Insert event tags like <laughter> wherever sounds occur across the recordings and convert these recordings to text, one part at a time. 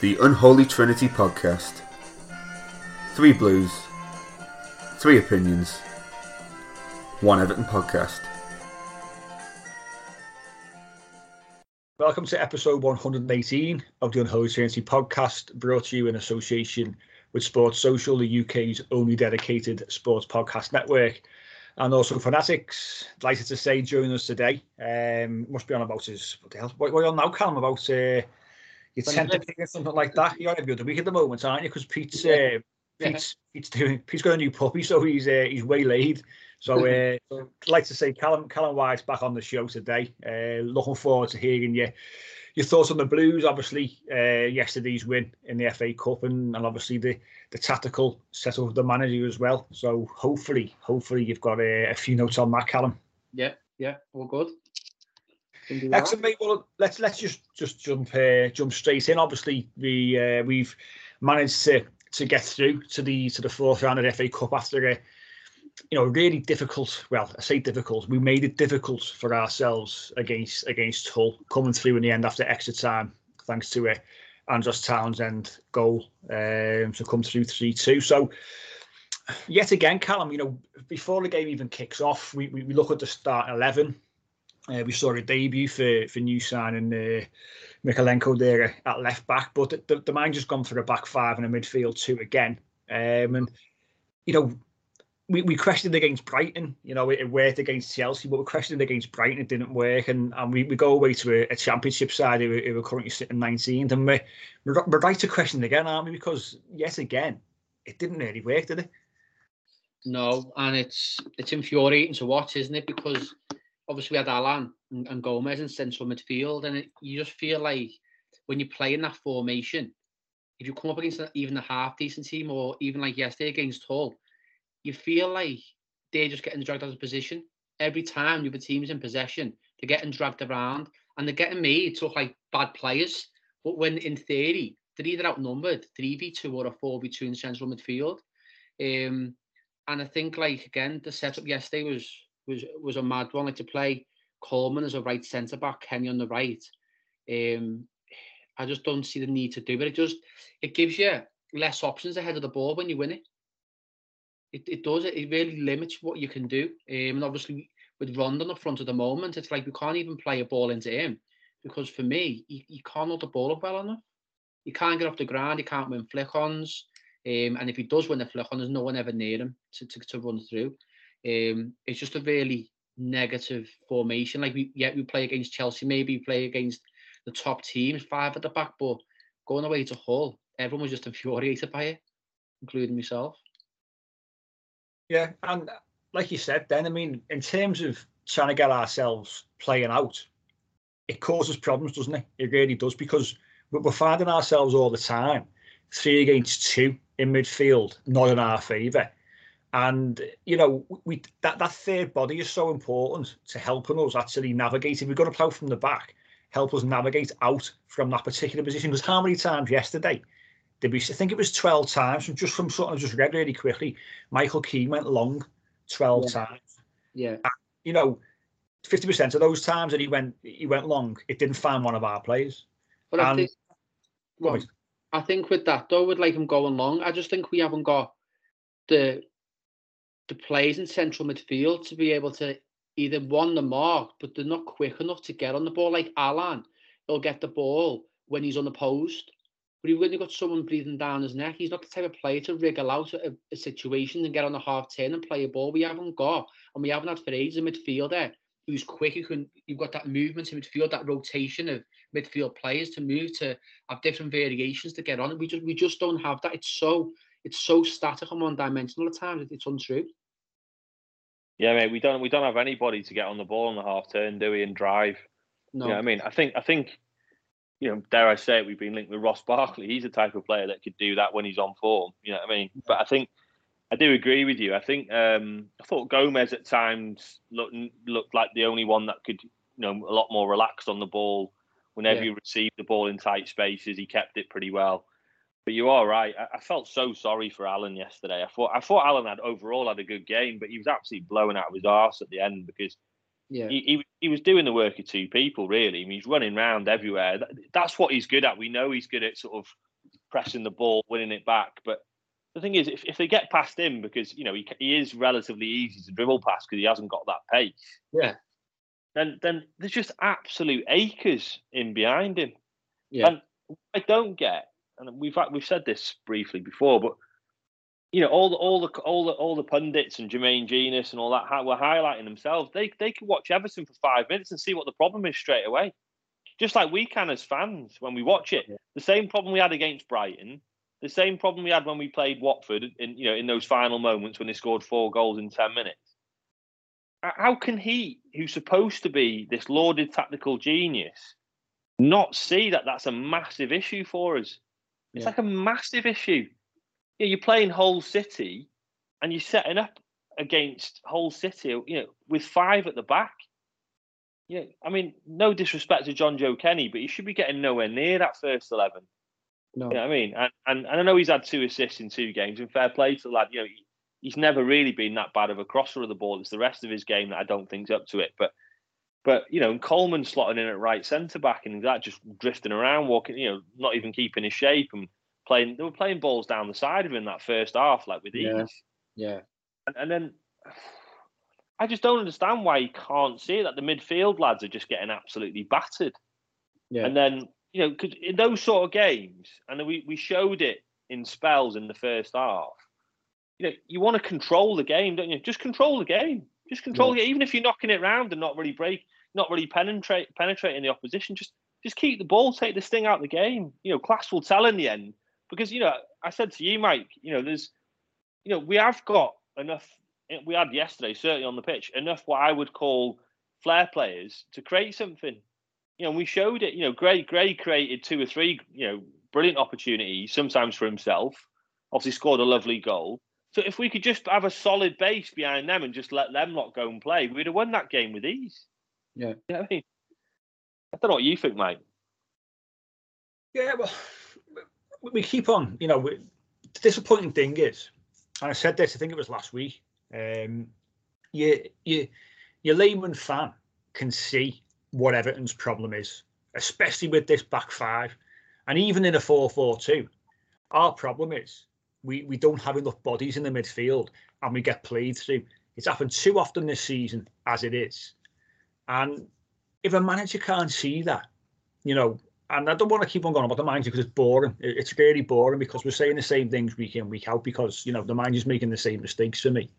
The Unholy Trinity Podcast. Three Blues, three opinions, one Everton podcast. Welcome to episode 118 of the Unholy Trinity podcast, brought to you in association with Sports Social, the UK's only dedicated sports podcast network, and also Fanatics. Delighted to say joining us today. Um, must be on about his what the hell? What, what are you on now, Callum? About uh, your tenth or something like that. You're every other week at the moment, aren't you? Because Pete's uh, Pete's Pete's doing Pete's got a new puppy, so he's uh, he's waylaid. So <laughs> uh, I'd like to say Callum Callum Wyatt's back on the show today. Uh, looking forward to hearing you your thoughts on the Blues, obviously uh, yesterday's win in the FA Cup, and, and obviously the the tactical setup of the manager as well. So hopefully, hopefully you've got a, a few notes on that, Callum. Yeah, yeah, all good. Excellent, mate. Well, let's let's just just jump uh, jump straight in. Obviously, we uh, we've managed to to get through to the to the fourth round of the FA Cup after a you know really difficult. Well, I say difficult. We made it difficult for ourselves against against Hull, coming through in the end after extra time, thanks to a Andros Townsend goal um, to come through three two. So. Yet again, Callum, you know, before the game even kicks off, we, we, we look at the start 11. Uh, we saw a debut for, for new signing uh, Mykolenko there at left back, but the, the, the man just gone for a back five and a midfield two again. Um, and, you know, we, we questioned against Brighton, you know, it, it worked against Chelsea, but we questioned against Brighton, it didn't work. And, and we, we go away to a, a championship side who, who are currently sitting 19th. And we're, we're, we're right to question again, aren't we? Because, yet again, it didn't really work, did it? No, and it's it's infuriating to watch, isn't it? Because obviously we had Allan and, and Gomes in central midfield, and it, you just feel like when you play in that formation, if you come up against even a half decent team, or even like yesterday against Hull, you feel like they're just getting dragged out of position every time the team's in possession. They're getting dragged around, and they're getting made to look like bad players. But when in theory they're either outnumbered three v two or a four v two in central midfield. Um, and I think like again the setup yesterday was was was a mad one. Like to play Coleman as a right centre back, Kenny on the right. Um, I just don't see the need to do it. It just it gives you less options ahead of the ball when you win it. It, it does it. It really limits what you can do. Um, and obviously with Rondon up front at the moment, it's like we can't even play a ball into him because for me, you, can't hold the ball up well enough. You can't get off the ground. You can't win flick-ons. Um, and if he does win a flick-on, there's no one ever near him to, to, to run through. Um, it's just a really negative formation. Like we, yeah, we play against Chelsea, maybe play against the top teams, five at the back, but going away to Hull, everyone was just <laughs> infuriated by it, including myself. Yeah, and like you said, then I mean, in terms of trying to get ourselves playing out, it causes problems, doesn't it? It really does because we're finding ourselves all the time three against two in midfield, not in our favour. And you know, we that that third body is so important to helping us actually navigate. If we've got to play from the back, help us navigate out from that particular position. Because how many times yesterday did we? I think it was twelve times. From just from something I just read really quickly, Michael Keane went long twelve Yeah. times. Yeah. And, you know, fifty percent of those times that he went he went long, it didn't find one of our players. But I And- think, well, Right. I think with that though, with like him going long, I just think we haven't got the the players in central midfield to be able to either one the mark, but they're not quick enough to get on the ball. Like Allan, he'll get the ball when he's unopposed. But when you've got someone breathing down his neck, he's not the type of player to wriggle out a, a situation and get on the half turn and play a ball. We haven't got, and we haven't had for ages a midfielder who's quick. Who can you've got that movement in midfield, that rotation of midfield players to move to have different variations to get on. We just we just don't have that. It's so it's so static and one dimensional at times. It's untrue. Yeah, mate, we don't we don't have anybody to get on the ball on the half turn, do we, and drive. No, Yeah, I mean, I think I think you know, dare I say it, we've been linked with Ross Barkley. He's the type of player that could do that when he's on form. You know what I mean? But I think I do agree with you. I think um, I thought Gomes at times looked looked like the only one that could, you know, a lot more relaxed on the ball. Whenever Yeah. he received the ball in tight spaces, he kept it pretty well. But you are right. I, I felt so sorry for Allan yesterday. I thought I thought Allan had overall had a good game, but he was absolutely blowing out of his arse at the end because yeah, he, he he was doing the work of two people really. I mean, he's running around everywhere. That- That's what he's good at. We know he's good at sort of pressing the ball, winning it back. But the thing is, if, if they get past him, because you know he he is relatively easy to dribble past because he hasn't got that pace. Yeah. Then then there's just absolute acres in behind him. yeah, And I don't get, and we've we've said this briefly before, but you know, all the all the all the all the pundits and Jermaine Jenas and all that were highlighting themselves. They they can watch Everton for five minutes and see what the problem is straight away. Just like we can as fans when we watch it. Yeah. The same problem we had against Brighton, the same problem we had when we played Watford in you know in those final moments when they scored four goals in ten minutes. How can he, who's supposed to be this lauded tactical genius, not see that that's a massive issue for us? It's Yeah. like a massive issue. Yeah, you're playing Hull City, and you're setting up against Hull City, you know, with five at the back. Yeah, I mean, no disrespect to John Joe Kenny, but he should be getting nowhere near that first eleven. no, You know I mean? And, and and I know he's had two assists in two games, and fair play to the lad. You know, he, he's never really been that bad of a crosser of the ball. It's the rest of his game that I don't think's up to it. But but you know, and Coleman slotting in at right centre back and that just drifting around, walking, you know, not even keeping his shape and playing. They were playing balls down the side of him that first half, like with ease. Yeah. yeah, And, and then I just don't understand why you can't see that the midfield lads are just getting absolutely battered. yeah, And then, you know, because in those sort of games, and we, we showed it in spells in the first half, you know, you want to control the game, don't you? Just control the game. Just control it. Even if you're knocking it around and not really break, not really penetrate penetrating the opposition, just just keep the ball, take the sting out of the game. You know, class will tell in the end. Because, you know, I said to you, Mike, you know, there's you know, we have got enough we had yesterday, certainly on the pitch, enough what I would call flair players to create something you know, we showed it. You know, Gray Gray created two or three, you know, brilliant opportunities, sometimes for himself. Obviously, scored a lovely goal. So if we could just have a solid base behind them and just let them lot go and play, we'd have won that game with ease. Yeah. You know what I mean? I don't know what you think, mate. Yeah, well, we- we keep on. You know, we, the disappointing thing is, and I said this, I think it was last week. Um, you, you, your layman fan can see what Everton's problem is, especially with this back five, and even in a four-four-two. Our problem is we we don't have enough bodies in the midfield, and we get played through. It's happened too often this season, as it is, and if a manager can't see that, you know, and I don't want to keep on going about the manager because it's boring. It's really boring because we're saying the same things week in, week out because, you know, the manager's making the same mistakes for me.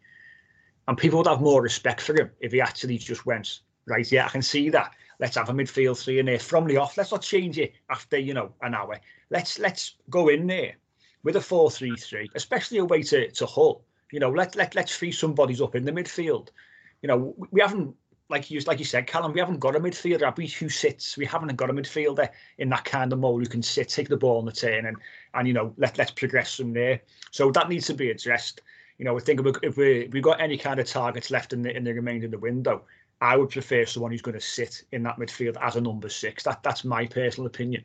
And people would have more respect for him if he actually just went, right, yeah, I can see that. Let's have a midfield three in there from the off. Let's not change it after, you know, an hour. Let's let's go in there with a 4-3-3, especially away to, to Hull. You know, let, let, let's free some bodies up in the midfield. You know, we- we haven't like you like you said, Callum, we haven't got a midfielder have we, who sits. We haven't got a midfielder in that kind of mold who can sit, take the ball on the turn, and and you know let let's progress from there. So that needs to be addressed. You know, I think if we if we got any kind of targets left in the in the remainder of the window, I would prefer someone who's going to sit in that midfield as a number six. That that's my personal opinion.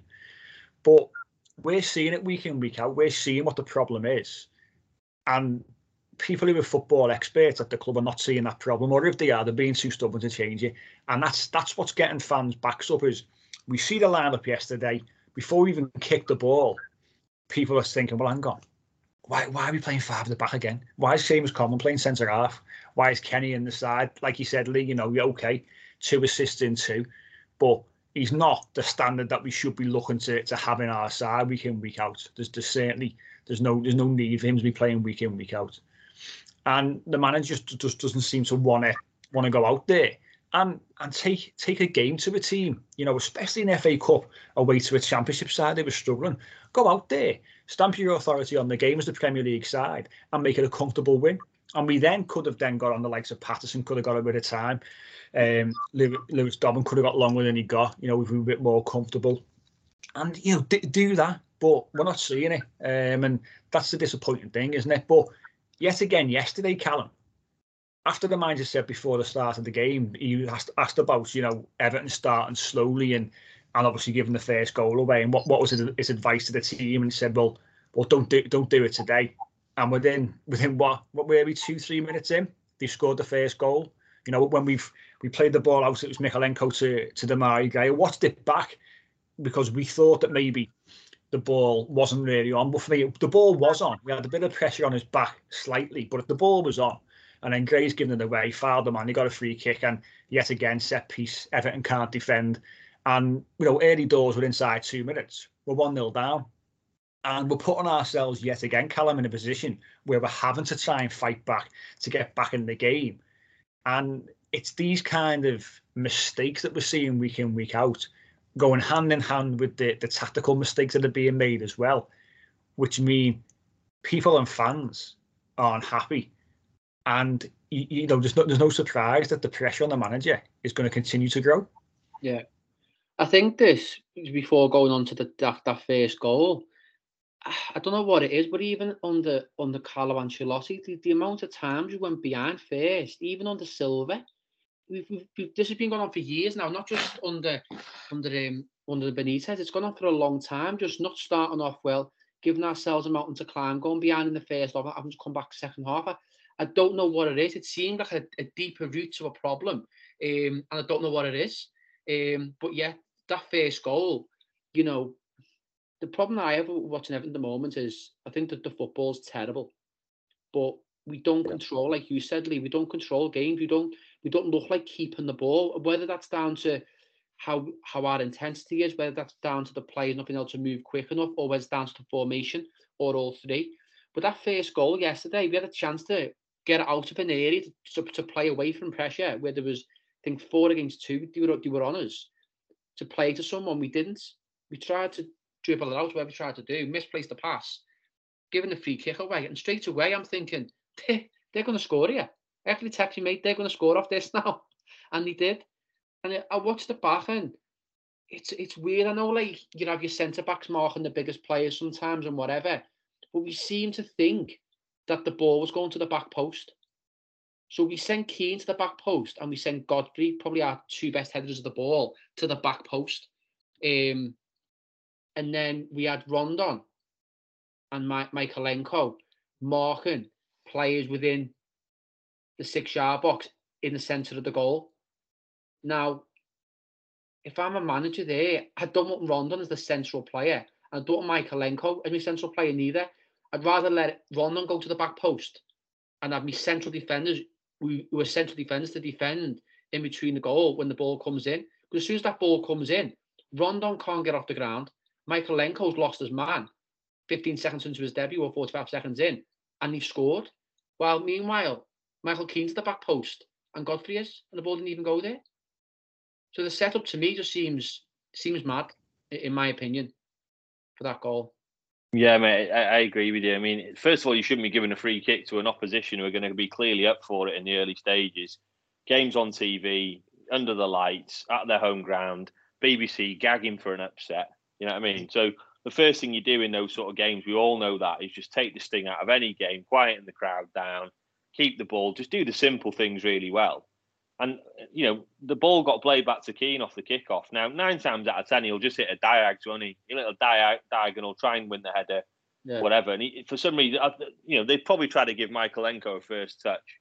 But we're seeing it week in week out. We're seeing what the problem is, and people who are football experts at the club are not seeing that problem, or if they are, they're being too stubborn to change it. And that's that's what's getting fans backs up. Is we see the lineup yesterday before we even kick the ball, people are thinking, well, hang on, why why are we playing five at the back again? Why is Seamus Coleman playing centre half? Why is Kenny in the side? Like you said, Lee, you know, you're okay, two assists in two, but he's not the standard that we should be looking to to have in our side week in week out. There's, there's certainly there's no there's no need for him to be playing week in week out, and the manager just just doesn't seem to want to want to go out there and and take take a game to a team. You know, especially in FA Cup away to a Championship side, they were struggling. Go out there, stamp your authority on the game as the Premier League side, and make it a comfortable win. And we then could have then got on the likes of Patterson, could have got a bit of time. Um, Lewis Dobbin could have got longer than he got. You know, we were a bit more comfortable, and you know, d- do that. But we're not seeing it, um, and that's the disappointing thing, isn't it? But yet again, yesterday, Callum, after the manager said before the start of the game, he asked, asked about you know Everton starting slowly and and obviously giving the first goal away. And what, what was his, advice to the team? And he said, well, well, don't do don't do it today. And within within what what were we two three minutes in, they scored the first goal. You know when we've we played the ball out, it was Mykolenko to to Demarai Gray. I watched it back because we thought that maybe the ball wasn't really on. But for me, the ball was on. We had a bit of pressure on his back slightly, but the ball was on, and then Gray's given it away, fouled the man, he got a free kick, and yet again, set piece, Everton can't defend. And, you know, early doors were inside two minutes. We're 1 0 down. And we're putting ourselves yet again, Callum, in a position where we're having to try and fight back to get back in the game. And it's these kind of mistakes that we're seeing week in, week out, going hand in hand with the, the tactical mistakes that are being made as well, which mean people and fans aren't happy and you, you know there's no there's no surprise that the pressure on the manager is going to continue to grow. Yeah, I think this before going on to the that, that first goal. I don't know what it is, but even under under Carlo Ancelotti, the, the amount of times we went behind first, even under Silva, we've, we've, we've, this has been going on for years now, not just under under um, under Benitez. It's gone on for a long time. Just not starting off well, giving ourselves a mountain to climb, going behind in the first half, having to come back second half. I don't know what it is. It seemed like a, a deeper root to a problem, um, and I don't know what it is. Um, but yeah, that first goal, you know, the problem I have watching Everton at the moment is I think that the football's terrible, but we don't control, like you said, Lee. We don't control games. We don't. We don't look like keeping the ball. Whether that's down to how how our intensity is, whether that's down to the players not being able to move quick enough, or whether it's down to the formation, or all three. But that first goal yesterday, we had a chance to get out of an area to, to, to, play away from pressure where there was, I think, four against two, they were, they were on us to play to someone. We didn't. We tried to dribble it out, whatever we tried to do, misplaced the pass, giving the free kick away. And straight away, I'm thinking, they, they're going to score here. Actually text you, mate, they're going to score off this <laughs> now. And they did. And I watched the back and it's it's weird. I know, like, you have your centre backs marking the biggest players sometimes and whatever, but we seem to think that the ball was going to the back post. So we sent Keane to the back post and we sent Godfrey, probably our two best headers of the ball, to the back post. Um, and then we had Rondon and My- Mykolenko marking players within the six yard box in the centre of the goal. Now, if I'm a manager there, I don't want Rondon as the central player. I don't want Mykolenko as my central player neither. I'd rather let Rondon go to the back post and have me central defenders who, who are central defenders to defend in between the goal when the ball comes in. Because as soon as that ball comes in, Rondon can't get off the ground. Mykolenko's lost his man 15 seconds into his debut or 45 seconds in, and he scored. While meanwhile, Michael Keane's the back post and Godfrey is, and the ball didn't even go there. So the setup to me just seems seems mad, in my opinion, for that goal. Yeah, mate, I, I, agree with you. I mean, first of all, you shouldn't be giving a free kick to an opposition who are going to be clearly up for it in the early stages. Games on TV, under the lights, at their home ground, BBC gagging for an upset. You know what I mean? So the first thing you do in those sort of games, we all know that, is just take the sting out of any game, quieten the crowd down, keep the ball, just do the simple things really well. And you know, the ball got played back to Keane off the kickoff. Now, nine times out of ten, he'll just hit a diag, won't he? A diagonal, try and win the header, Yeah. whatever. And he, for some reason, you know, they probably tried to give Mykolenko a first touch,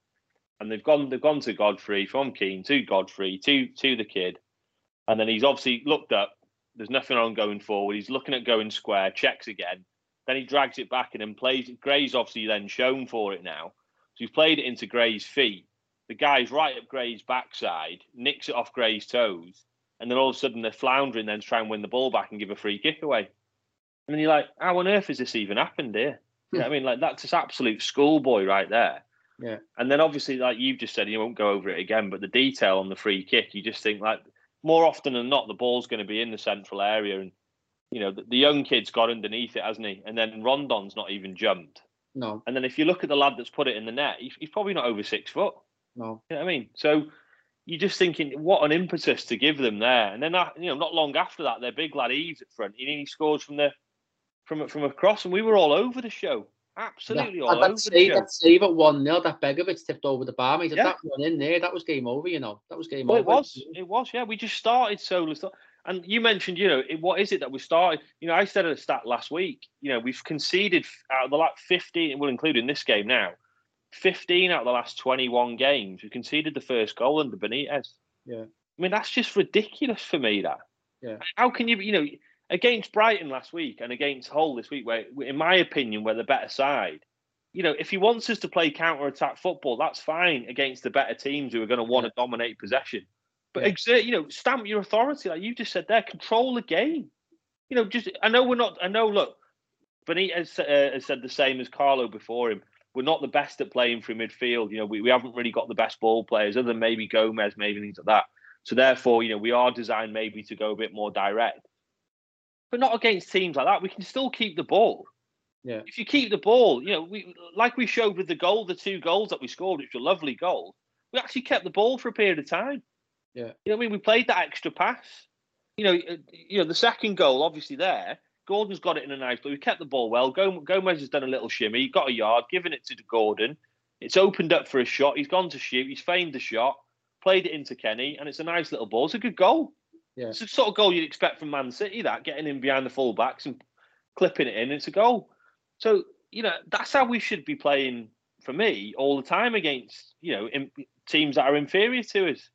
and they've gone they've gone to Godfrey from Keane to Godfrey to to the kid, and then he's obviously looked up. There's nothing on going forward. He's looking at going square, checks again. Then he drags it back and then plays. it. Gray's obviously then shown for it now. So he's played it into Gray's feet. The guy's right up Gray's backside, nicks it off Gray's toes, and then all of a sudden they're floundering then to try and win the ball back and give a free kick away. And then you're like, how on earth has this even happened here? <laughs> You know I mean? Like that's just absolute schoolboy right there. Yeah. And then obviously, like you've just said, you won't go over it again, but the detail on the free kick, you just think like more often than not, the ball's going to be in the central area, and you know the, the young kid's got underneath it, hasn't he? And then Rondon's not even jumped. No, And then if you look at the lad that's put it in the net, he's, he's probably not over six foot. no. You know what I mean? So you're just thinking, what an impetus to give them there. And then, that, you know, not long after that, their big lad Eaves at front, and he scores from the from from across, and we were all over the show, absolutely all that, over save, that save at 1 0, that Begovic tipped over the bar. Mate, Yeah. that one in there, that was game over, you know. That was game Well, over. it was, it was, yeah. We just started so little. And you mentioned, you know, it, what is it that we started? You know, I said at a stat last week. You know, we've conceded out of the last fifteen, well, including this game now, fifteen out of the last twenty-one games. We conceded the first goal under Benitez. Yeah. I mean, that's just ridiculous for me. That. Yeah. How can you, you know, against Brighton last week and against Hull this week, where, in my opinion, we're the better side. You know, if he wants us to play counter-attack football, that's fine against the better teams who are going to want to dominate possession. But Yeah. exert, you know, stamp your authority, like you just said there. Control the game. You know, just I know we're not. I know. Look, Benitez uh, has said the same as Carlo before him. We're not the best at playing through midfield. You know, we, we haven't really got the best ball players, other than maybe Gomes, maybe things like that. So therefore, you know, we are designed maybe to go a bit more direct, but not against teams like that. We can still keep the ball. Yeah. If you keep the ball, you know, we like we showed with the goal, the two goals that we scored, which were lovely goals. We actually kept the ball for a period of time. Yeah. You know, what I mean, we played that extra pass. You know, uh, you know, the second goal, obviously there. Gordon's got it in a nice, but we kept the ball well. Gomes has done a little shimmy. He got a yard, given it to Gordon. It's opened up for a shot. He's gone to shoot. He's feigned the shot, played it into Kenny, and it's a nice little ball. It's a good goal. Yeah. It's the sort of goal you'd expect from Man City. That getting in behind the fullbacks and clipping it in. It's a goal. So you know that's how we should be playing for me all the time against you know in, teams that are inferior to us.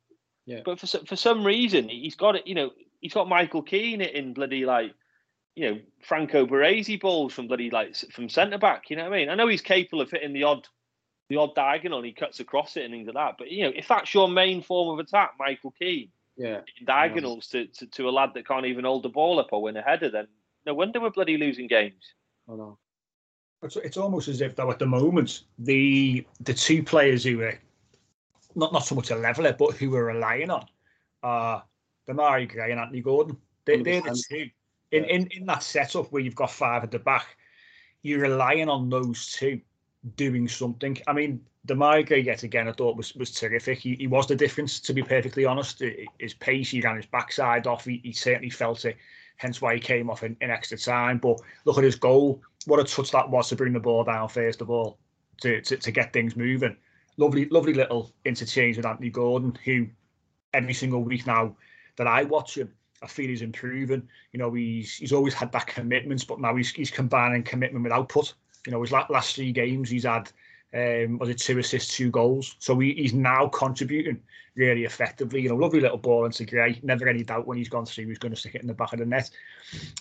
Yeah. But for for some reason he's got it. You know he's got Michael Keane in bloody like you know Franco Baresi balls from bloody like from centre back. You know what I mean? I know he's capable of hitting the odd the odd diagonal. He cuts across it and things like that. But you know if that's your main form of attack, Michael Keane Yeah. hitting diagonals to, to to a lad that can't even hold the ball up or win a header, then no wonder we're bloody losing games. I know. It's, it's almost as if though at the moment the the two players who are not not so much a leveler but who we're relying on are Demarai Gray and Anthony Gordon. They, they're the two in, in in that setup where you've got five at the back. You're relying on those two doing something. I mean, Demarai Gray yet again I thought was was terrific. He, he was the difference to be perfectly honest. His pace, he ran his backside off. He, he certainly felt it. Hence why he came off in, in extra time. But look at his goal. What a touch that was to bring the ball down first of all to, to, to get things moving. Lovely, lovely little interchange with Anthony Gordon, who every single week now that I watch him, I feel he's improving. You know, he's he's always had that commitment, but now he's he's combining commitment with output. You know, his last three games he's had um, was it two assists, two goals. So he, he's now contributing really effectively. You know, lovely little ball into Gray. Never any doubt when he's gone through, he's going to stick it in the back of the net.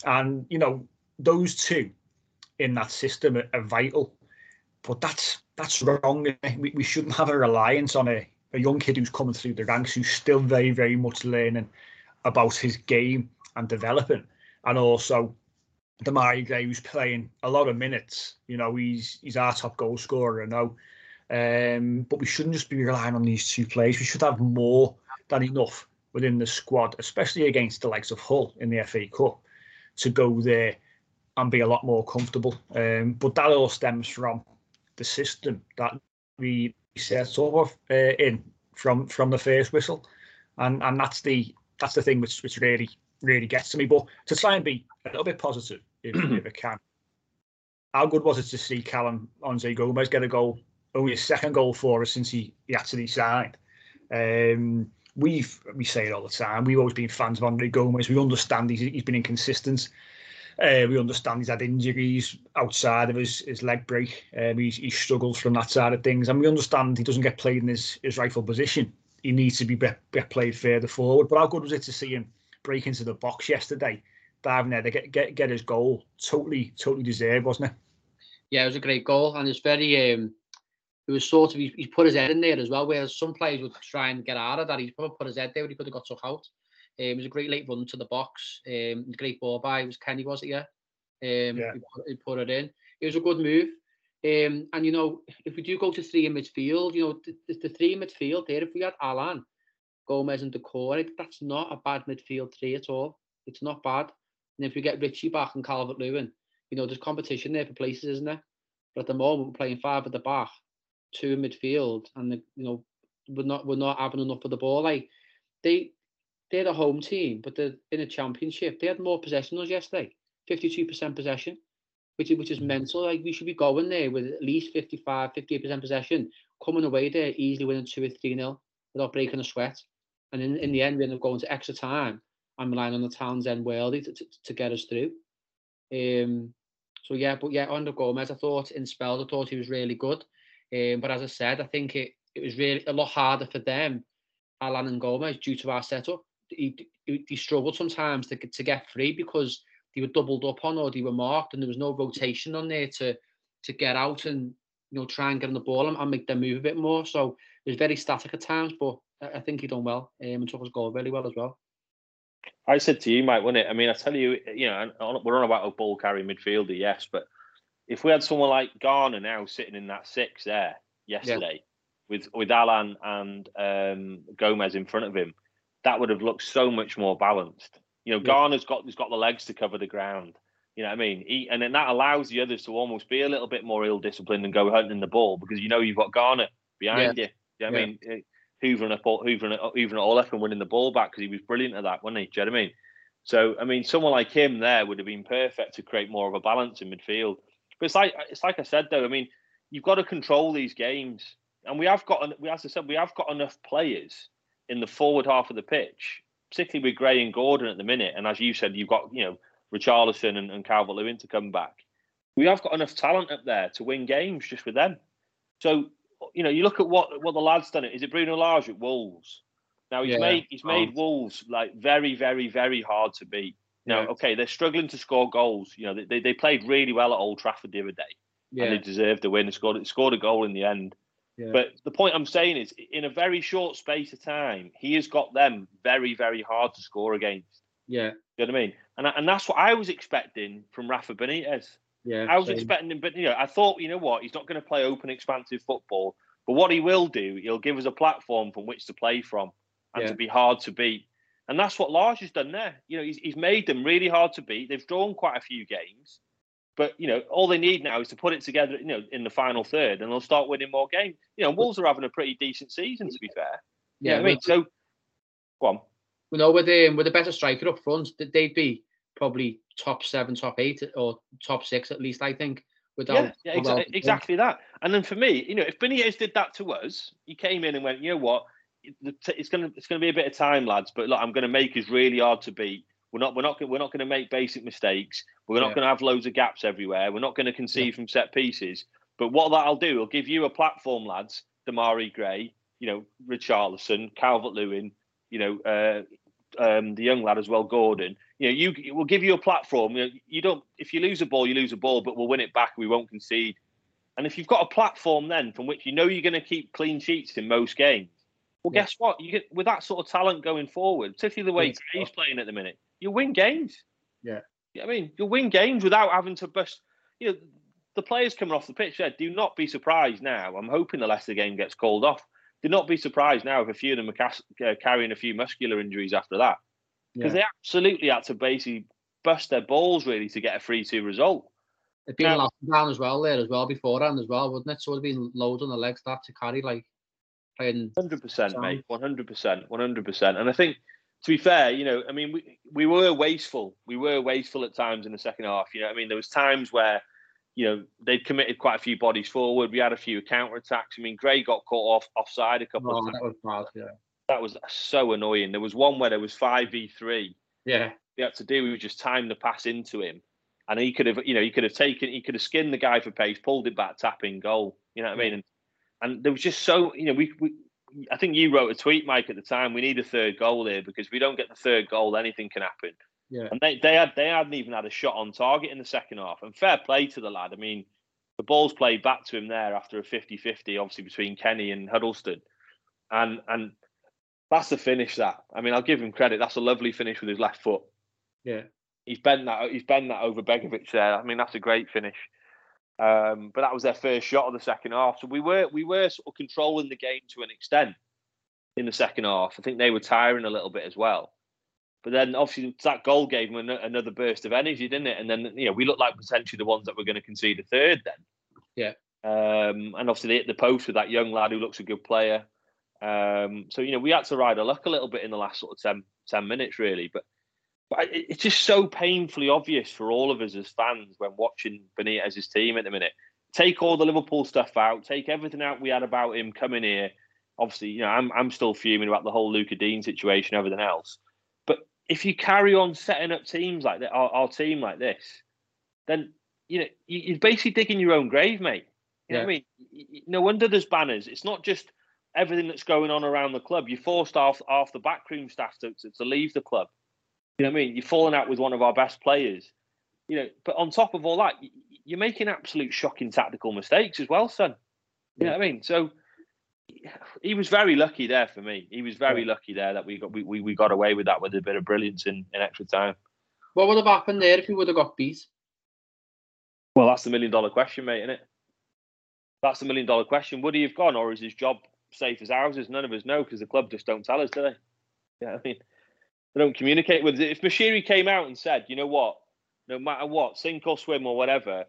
And you know, those two in that system are, are vital. But that's that's wrong. We, we shouldn't have a reliance on a, a young kid who's coming through the ranks who's still very, very much learning about his game and developing. And also Demarai Gray who's playing a lot of minutes. You know, he's he's our top goal scorer, now. Um, but we shouldn't just be relying on these two players. We should have more than enough within the squad, especially against the likes of Hull in the FA Cup, to go there and be a lot more comfortable. Um, but that all stems from the system that we set up uh, in from from the first whistle, and and that's the that's the thing which which really really gets to me. But to try and be a little bit positive if, if <clears throat> it can. How good was it to see Callum Andre Gomes get a goal? Only a second goal for us since he, he actually signed. Um, we've we say it all the time. We've always been fans of Andre Gomes. We understand he's, he's been inconsistent. Uh, we understand he's had injuries outside of his, his leg break. Um, he, he struggles from that side of things, and we understand he doesn't get played in his, his rightful position. He needs to be, be, be played further forward. But how good was it to see him break into the box yesterday, diving there to get get, get his goal? Totally, totally deserved, wasn't it? Yeah, it was a great goal, and it's very. Um, it was sort of he, he put his head in there as well. Whereas some players would try and get out of that, he's probably put his head there, but he could have got took out. Um, it was a great late run to the box. Um, great ball by. It was Kenny, was it? Yeah. Um, yeah. He, put, he put it in. It was a good move. Um, and you know, if we do go to three in midfield, you know, the, the, the three in midfield there, if we had Allan, Gomes, and Doucouré, that's not a bad midfield three at all. It's not bad. And if we get Richie back and Calvert Lewin, you know, there's competition there for places, isn't there? But at the moment, we're playing five at the back, two in midfield, and the, you know, we're not we're not having enough of the ball. Like they they're a home team, but they're in a championship. They had more possession than us yesterday, 52% possession, which is, which is mm. mental. Like we should be going there with at least 55, 58% possession, coming away there easily winning 2 or 3 nil without breaking a sweat. And in, in the end, we end up going to extra time. I'm relying on the Townsend worldie to, to, to get us through. Um, so yeah, but yeah, Andre Gomes, I thought in spells, I thought he was really good. Um, but as I said, I think it, it was really a lot harder for them, Allan and Gomes, due to our setup he, he struggled sometimes to to get free because they were doubled up on or they were marked and there was no rotation on there to to get out and you know try and get on the ball and, and make them move a bit more. So it was very static at times, but I think he done well um, and took his goal really well as well. I said to you, Mike, wasn't it? I mean, I tell you, you know, we're on about a ball carrying midfielder, yes, but if we had someone like Garner now sitting in that six there yesterday, yeah. with with Allan and um, Gomes in front of him, that would have looked so much more balanced. You know, yeah. Garner's got he's got the legs to cover the ground. You know what I mean? He, and then that allows the others to almost be a little bit more ill disciplined and go hunting the ball because you know you've got Garner behind yeah. you. you know yeah. I mean? Eh, hoovering up, hoovering, hoovering all up and winning the ball back because he was brilliant at that, wasn't he? Do you know what I mean? So I mean, someone like him there would have been perfect to create more of a balance in midfield. But it's like it's like I said though. I mean, you've got to control these games, and we have got, we as I said, we have got enough players in the forward half of the pitch, particularly with Gray and Gordon at the minute. And as you said, you've got, you know, Richarlison and, and Calvert Lewin to come back. We have got enough talent up there to win games just with them. So, you know, you look at what what the lads done. It is it Bruno Lage at Wolves. Now he's yeah. made he's made Wolves like very, very, very hard to beat. Now, yeah. okay, they're struggling to score goals. You know, they, they played really well at Old Trafford the other day, yeah. and they deserved the win. They scored scored a goal in the end. But the point I'm saying is, in a very short space of time, he has got them very, very hard to score against. Yeah. You know what I mean? And, and that's what I was expecting from Rafa Benitez. Yeah. I was same. expecting him, but you know, I thought, you know what, he's not going to play open, expansive football. But what he will do, he'll give us a platform from which to play from and yeah. to be hard to beat. And that's what Lage has done there. You know, he's, he's made them really hard to beat. They've drawn quite a few games. But you know, all they need now is to put it together, you know, in the final third, and they'll start winning more games. You know, Wolves are having a pretty decent season, to be fair. Yeah, I mean, so go on. You know, with um, with a better striker up front, that they'd be probably top seven, top eight, or top six at least. I think. Without, yeah, yeah exa- exactly that. And then for me, you know, if Benitez did that to us, he came in and went, you know what, it's gonna it's gonna be a bit of time, lads, but look, I'm gonna make us really hard to beat. We're not we're not we're not to make basic mistakes. We're not yeah. to have loads of gaps everywhere. We're not to concede yeah. from set pieces. But what that'll do, it'll give you a platform, lads. Demarai Gray, you know, Richarlison, Calvert Lewin, you know, uh, um, the young lad as well, Gordon. You know, you it will give you a platform. You, know, you don't if you lose a ball, you lose a ball, but we'll win it back. We won't concede. And if you've got a platform then from which you know you're going to keep clean sheets in most games, well, yeah. guess what? You get with that sort of talent going forward, particularly the way he's playing at the minute, you win games. Yeah. I mean, you'll win games without having to bust. You know, the players coming off the pitch there, do not be surprised now. I'm hoping the Leicester game gets called off. Do not be surprised now if a few of them are uh, carrying a few muscular injuries after that. Because yeah. they absolutely had to basically bust their balls really to get a 3 2 result. It'd been now, down as well there as well beforehand as well, wouldn't it? So it'd been loads on the legs that to carry like playing. 100%, mate. 100%. 100%. And I think to be fair, you know, I mean, we, we were wasteful. We were wasteful at times in the second half. You know, I mean, there was times where, you know, they'd committed quite a few bodies forward. We had a few counter attacks. I mean, Gray got caught off offside a couple Oh, of times. that was bad, yeah. That was so annoying. There was one where there was five v three. Yeah. We had to do we just time the pass into him, and he could have, you know, he could have taken, he could have skinned the guy for pace, pulled it back, tapping goal. You know what I mean? And and there was just so, you know, we, we I think you wrote a tweet, Mike, at the time. We need a third goal here because if we don't get the third goal, anything can happen. Yeah. And they, they had they hadn't even had a shot on target in the second half. And fair play to the lad. I mean, the ball's played back to him there after a 50-50, obviously between Kenny and Huddleston. And and that's the finish that. I mean, I'll give him credit. That's a lovely finish with his left foot. Yeah. He's bent that he's bent that over Begovic there. I mean, that's a great finish. Um, but that was their first shot of the second half. So we were we were sort of controlling the game to an extent in the second half. I think they were tiring a little bit as well. But then obviously that goal gave them an- another burst of energy, didn't it? And then you know we looked like potentially the ones that were going to concede a third then. Yeah. Um, and obviously they hit the post with that young lad who looks a good player. Um, so you know we had to ride our luck a little bit in the last sort of 10, 10 minutes really. But but it- it's just so painfully obvious for all of us as fans when watching Benitez's team at the minute. Take all the Liverpool stuff out, take everything out we had about him coming here. Obviously, you know, I'm I'm still fuming about the whole Luca Digne situation, everything else. But if you carry on setting up teams like that, our, our team like this, then you know you, you're basically digging your own grave, mate. You know what I mean? No wonder there's banners. It's not just everything that's going on around the club. You forced half half the backroom staff to, to, to leave the club. You know what I mean? You're falling out with one of our best players. You know, but on top of all that, you're making absolute shocking tactical mistakes as well, son. You know what I mean? So he was very lucky there for me. He was very lucky there that we got we, we, we got away with that with a bit of brilliance in, in extra time. What would have happened there if he would have got beat? Well, that's the million dollar question, mate, isn't it? That's the million dollar question. Would he have gone, or is his job safe as houses? None of us know because the club just don't tell us, do they? Yeah, I mean, they don't communicate with us. If Moshiri came out and said, you know what, no matter what, sink or swim or whatever,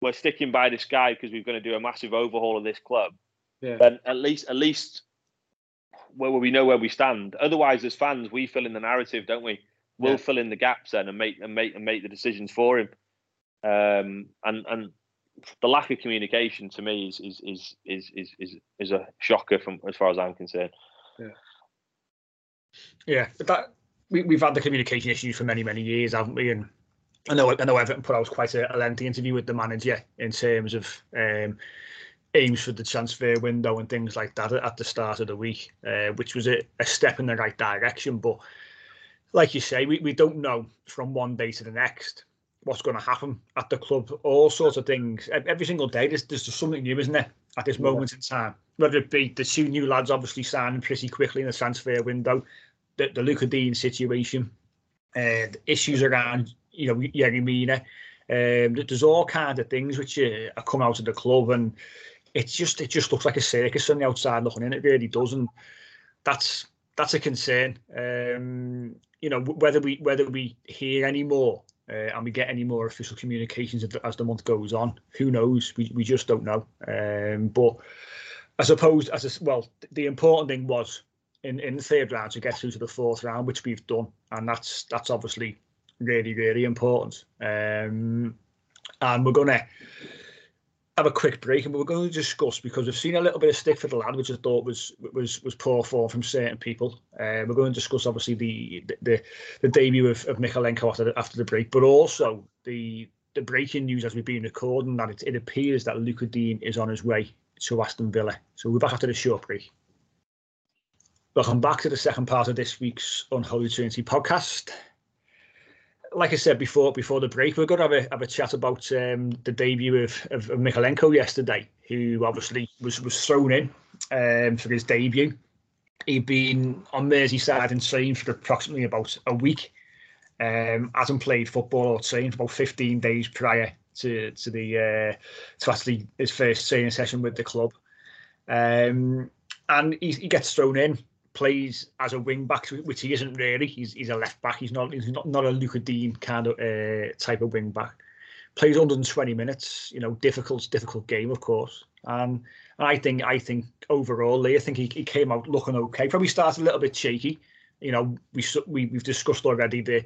we're sticking by this guy because we're going to do a massive overhaul of this club, Yeah. then at least, at least, well, we know where we stand. Otherwise, as fans, we fill in the narrative, don't we? We'll Yeah. fill in the gaps then and make and make and make the decisions for him. Um, and and the lack of communication to me is is is is is is, is a shocker from as far as I'm concerned. Yeah, but that we, we've had the communication issues for many many years, haven't we? And I know I know Everton put out quite a, a lengthy interview with the manager in terms of um, aims for the transfer window and things like that at, at the start of the week, uh, which was a, a step in the right direction. But like you say, we, we don't know from one day to the next what's going to happen at the club. All sorts of things. Every single day, there's, there's just something new, isn't there? At this moment in time, whether it be the two new lads obviously signing pretty quickly in the transfer window, the, the Luca Digne situation, and issues around you know Yerry Mina. Um, th- there's all kinds of things which uh, are come out of the club, and it's just it just looks like a circus on the outside looking in. It really does, and that's that's a concern. Um, you know whether we whether we hear any more uh, and we get any more official communications as the, month goes on. Who knows? We we just don't know. Um, but I suppose as a well, the important thing was in, in the third round to get through to the fourth round, which we've done, and that's that's obviously really really important. Um, and we're gonna have a quick break, and we're going to discuss because we've seen a little bit of stick for the lad, which I thought was was was poor form from certain people. Uh, we're going to discuss obviously the the the debut of, of Mykolenko after the, after the break, but also the the breaking news as we've been recording that it, it appears that Luca Digne is on his way to Aston Villa. So we're back after the short break. Welcome back to the second part of this week's Unholy Trinity podcast. Like I said before, before the break, we're going to have a have a chat about um, the debut of, of, of Mykolenko yesterday, who obviously was was thrown in um, for his debut. He'd been on Merseyside and trained for approximately about a week. Um, hasn't played football or trained for about 15 days prior to to the uh, to actually his first training session with the club. Um, and he, he gets thrown in, plays as a wing back, which he isn't really. He's he's a left back. He's not he's not, not a Luca Digne kind of uh, type of wing back. Plays 120 minutes. You know, difficult difficult game, of course. Um, and I think I think overall, Lee, I think he, he came out looking okay. Probably started a little bit shaky You know, we we we've discussed already the,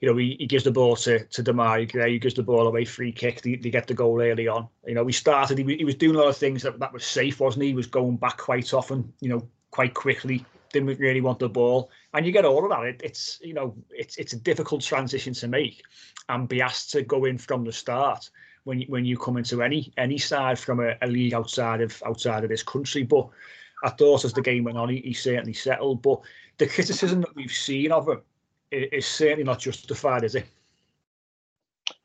you know, he, he gives the ball to to Gray, he gives the ball away, free kick, they, they get the goal early on. You know, we started, he, he was doing a lot of things that, that was safe, wasn't he? He was going back quite often, you know, quite quickly, didn't really want the ball, and you get all of that. It, it's you know, it's it's a difficult transition to make, and be asked to go in from the start when you, when you come into any any side from a, a league outside of outside of this country. But I thought as the game went on, he, he certainly settled. But the criticism that we've seen of him is, certainly not justified, is it?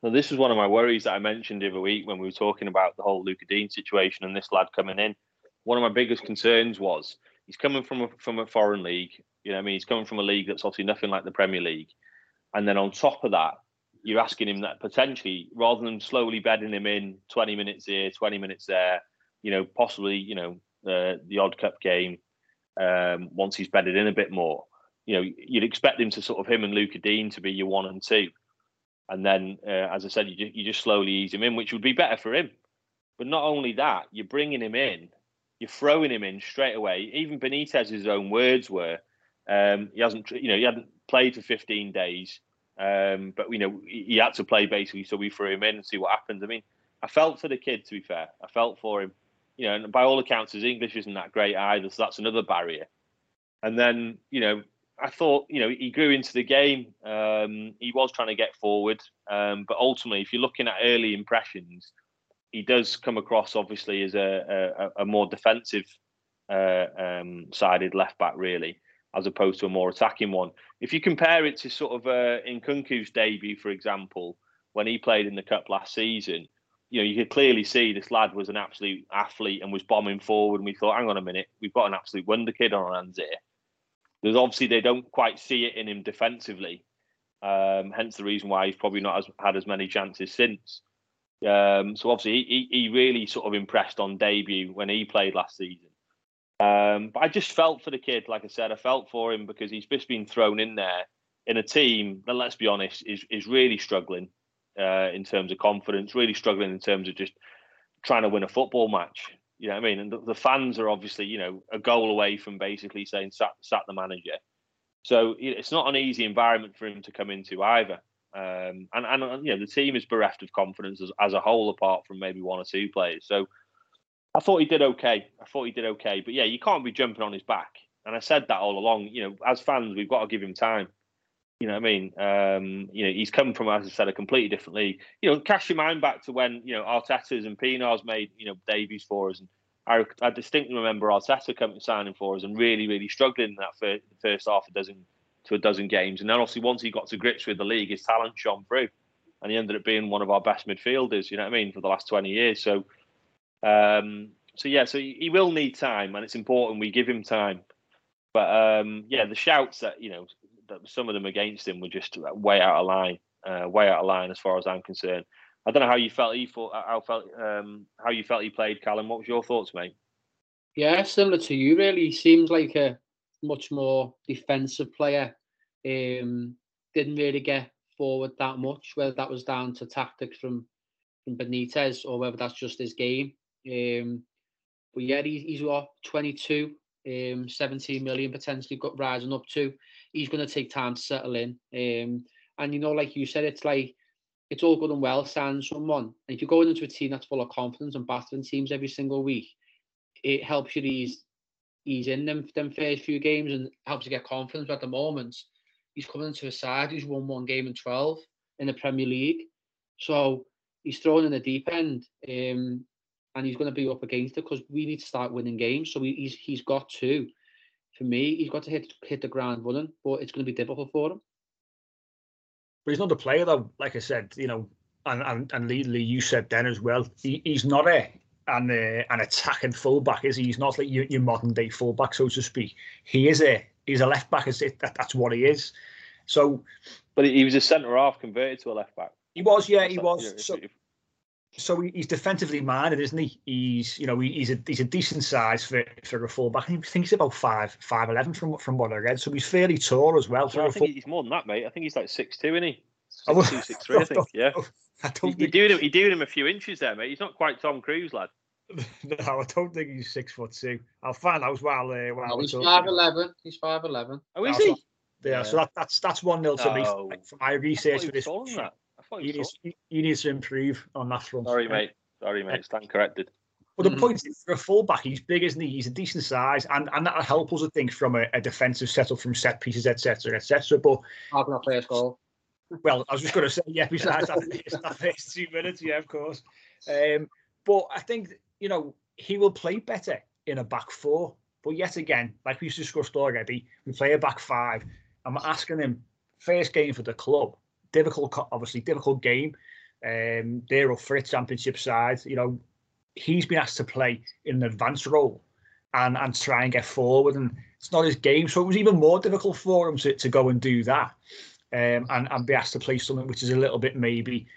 Well, this is one of my worries that I mentioned the other week when we were talking about the whole Luca Digne situation and this lad coming in. One of my biggest concerns was he's coming from a, from a foreign league. You know, I mean, he's coming from a league that's obviously nothing like the Premier League, and then on top of that, you're asking him that potentially rather than slowly bedding him in 20 minutes here, 20 minutes there, you know, possibly, you know, the the odd cup game um, once he's bedded in a bit more. You know, you'd expect him to sort of him and Luca Digne to be your one and two, and then uh, as I said, you you just slowly ease him in, which would be better for him. But not only that, you're bringing him in, you're throwing him in straight away. Even Benitez's own words were, um, he hasn't, you know, he hadn't played for 15 days, um, but you know, he had to play basically, so we threw him in and see what happens. I mean, I felt for the kid, to be fair. I felt for him you know, and by all accounts, his English isn't that great either, so that's another barrier. And then, you know, I thought, you know, he grew into the game. Um, he was trying to get forward, um, but ultimately, if you're looking at early impressions, he does come across obviously as a, a, a more defensive uh, um, sided left back, really, as opposed to a more attacking one. If you compare it to sort of uh, Nkounkou's debut, for example, when he played in the cup last season, you know, you could clearly see this lad was an absolute athlete and was bombing forward. And we thought, hang on a minute, we've got an absolute wonder kid on our hands here. There's obviously they don't quite see it in him defensively. Um, hence the reason why he's probably not as, had as many chances since. Um, so obviously he, he really sort of impressed on debut when he played last season. Um, but I just felt for the kid, like I said, I felt for him because he's just been thrown in there in a team that, let's be honest, is is really struggling uh, in terms of confidence, really struggling in terms of just trying to win a football match. You know what I mean? And the, the fans are obviously, you know, a goal away from basically saying sat, sat the manager. So it's not an easy environment for him to come into either. Um, and, and you know the team is bereft of confidence as, as a whole, apart from maybe one or two players. So I thought he did okay. I thought he did okay. But yeah, you can't be jumping on his back. And I said that all along. You know, as fans, we've got to give him time. You know what I mean? Um, you know, he's come from, as I said, a completely different league. You know, cast your mind back to when, you know, Arteta's and Pienaar's made, you know, debuts for us. And I, I distinctly remember Arteta coming signing for us and really, really struggling in that first, first half a dozen to a dozen games. And then obviously once he got to grips with the league, his talent shone through. And he ended up being one of our best midfielders, you know what I mean, for the last 20 years. So, um, so yeah, so he will need time and it's important we give him time. But um, yeah, the shouts that, you know, that some of them against him were just way out of line, uh, way out of line as far as I'm concerned. I don't know how you felt he thought, how felt um, how you felt he played, Callum. What was your thoughts, mate? Yeah, similar to you. Really, he seems like a much more defensive player. Um, didn't really get forward that much. Whether that was down to tactics from from Benitez or whether that's just his game. Um, but yeah, he, he's what 22, um, 17 million potentially got rising up to he's going to take time to settle in. Um, and you know, like you said, it's like it's all good and well signing someone. And if you're going into a team that's full of confidence and battling teams every single week, it helps you ease ease in them them first few games and helps to get confidence. But at the moment, he's coming into a side who's won one game in twelve in the Premier League, so he's thrown in the deep end. Um, and he's going to be up against it because we need to start winning games. So he, he's he's got to for me, he's got to hit hit the ground running, but it's going to be difficult for him. But he's not a player though. Like I said, you know, and and and Lee you said then as well. He, he's not a an uh, an attacking fullback, is he? He's not like your, your modern day fullback, so to speak. He is a he's a left back. Is that, that's what he is. So, but he was a centre half converted to a left back. He was, yeah, he was. So, so he's defensively minded, isn't he? He's you know he's a he's a decent size for for a fullback. I think he's about five five eleven from from what I read. So he's fairly tall as well. I think he's more than that, mate. I think he's like six two, isn't he? Six, two, six three, I think. Yeah. <laughs> I don't you're, doing him. You're doing him a few inches there, mate. He's not quite Tom Cruise, lad. <laughs> no, I don't think he's six foot two. I'll find out while uh, while no, he's five eleven. He's five eleven. Oh, is he? Yeah, Yeah. so that, that's that's one nil to me No. for my research for this. were that. I thought He you were needs, he, he needs to improve on that front. Sorry, mate. Sorry, mate. Stand corrected. But the Mhm. point is, for a fullback, he's big, isn't he? He's a decent size, and, and that'll help us, I think, from a, a defensive setup from set pieces, etc., etc. But Having play first goal. Well, I was just going to say, yeah, besides that, that first two minutes, yeah, of course. Um, but I think you know he will play better in a back four. But yet again, like we've discussed already, we play a back five. I'm asking him first game for the club, difficult, obviously difficult game. Um, they're up for championship side. You know, he's been asked to play in an advanced role and and try and get forward, and it's not his game. So it was even more difficult for him to, to go and do that um, and, and be asked to play something which is a little bit maybe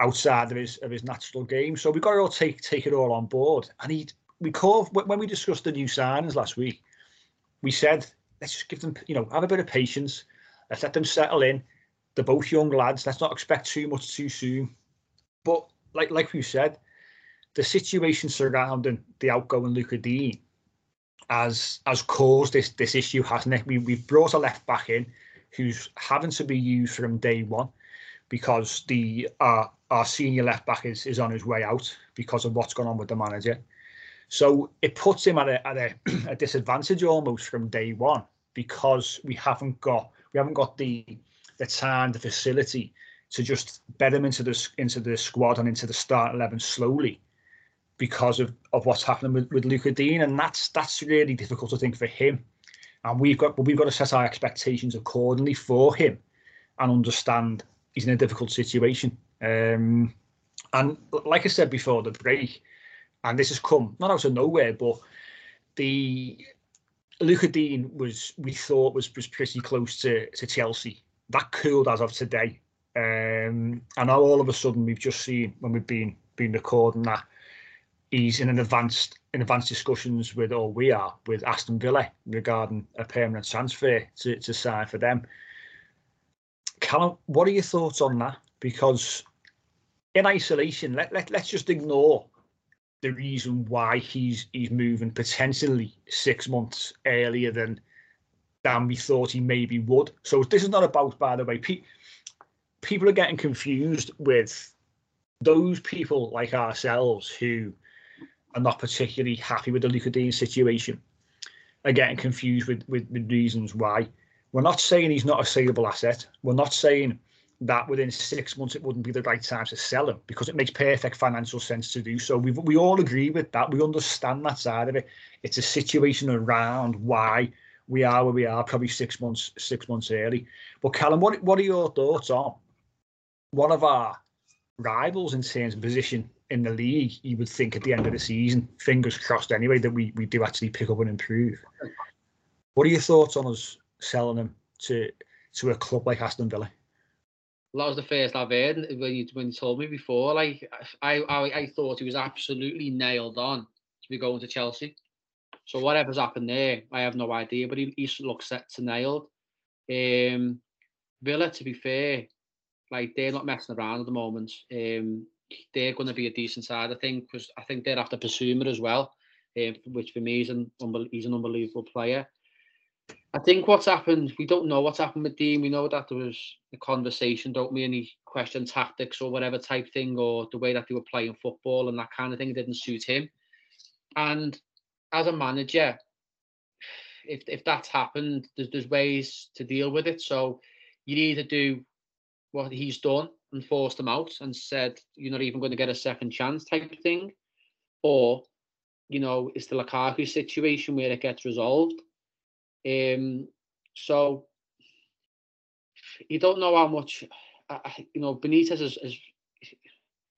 outside of his of his natural game. So we've got to all take take it all on board. And he we when when we discussed the new signings last week, we said let's just give them you know have a bit of patience, let's let them settle in. They're both young lads. Let's not expect too much too soon. But like like we said, the situation surrounding the outgoing Luca Digne has has caused this this issue, hasn't it? We we've brought a left back in who's having to be used from day one because the uh, our senior left back is, is on his way out because of what's gone on with the manager. So it puts him at a at a, <clears throat> a disadvantage almost from day one because we haven't got we haven't got the the time, the facility to just bed him into the into the squad and into the start eleven slowly because of, of what's happening with, with Luca Digne, and that's that's really difficult, I think, for him. And we've got we've got to set our expectations accordingly for him and understand he's in a difficult situation. Um, and like I said before the break, and this has come not out of nowhere, but the Luca Digne was we thought was was pretty close to to Chelsea. That cooled as of today. Um, and now all of a sudden we've just seen when we've been been recording that he's in an advanced in advanced discussions with or we are with Aston Villa regarding a permanent transfer to, to sign for them. Callum, what are your thoughts on that? Because in isolation, let, let let's just ignore the reason why he's he's moving potentially six months earlier than than we thought he maybe would. So this is not about, by the way, pe- people are getting confused with those people like ourselves who are not particularly happy with the Luca Digne situation are getting confused with, with, with reasons why. We're not saying he's not a saleable asset. We're not saying that within six months it wouldn't be the right time to sell him because it makes perfect financial sense to do so. We we all agree with that. We understand that side of it. It's a situation around why we are where we are, probably six months six months early. But Callum, what what are your thoughts on one of our rivals in terms of position in the league? You would think at the end of the season, fingers crossed anyway, that we we do actually pick up and improve. What are your thoughts on us selling him to to a club like Aston Villa? Well, that was the first I've heard when you when you told me before. Like I, I, I thought he was absolutely nailed on to be going to Chelsea. So whatever's happened there, I have no idea. But he, he looks set to nailed. Um, Villa, to be fair, like they're not messing around at the moment. Um, they're going to be a decent side, I think, because I think they're after Basuma as well, um, which for me is an he's an unbelievable player. I think what's happened, we don't know what's happened with Digne. We know that there was a conversation, don't we? And he questioned tactics or whatever type thing, or the way that they were playing football and that kind of thing didn't suit him. And as a manager, if if that's happened, there's there's ways to deal with it. So you either do what he's done and forced him out and said you're not even going to get a second chance type thing, or you know it's the Lukaku situation where it gets resolved. Um, so you don't know how much, uh, you know, Benitez is,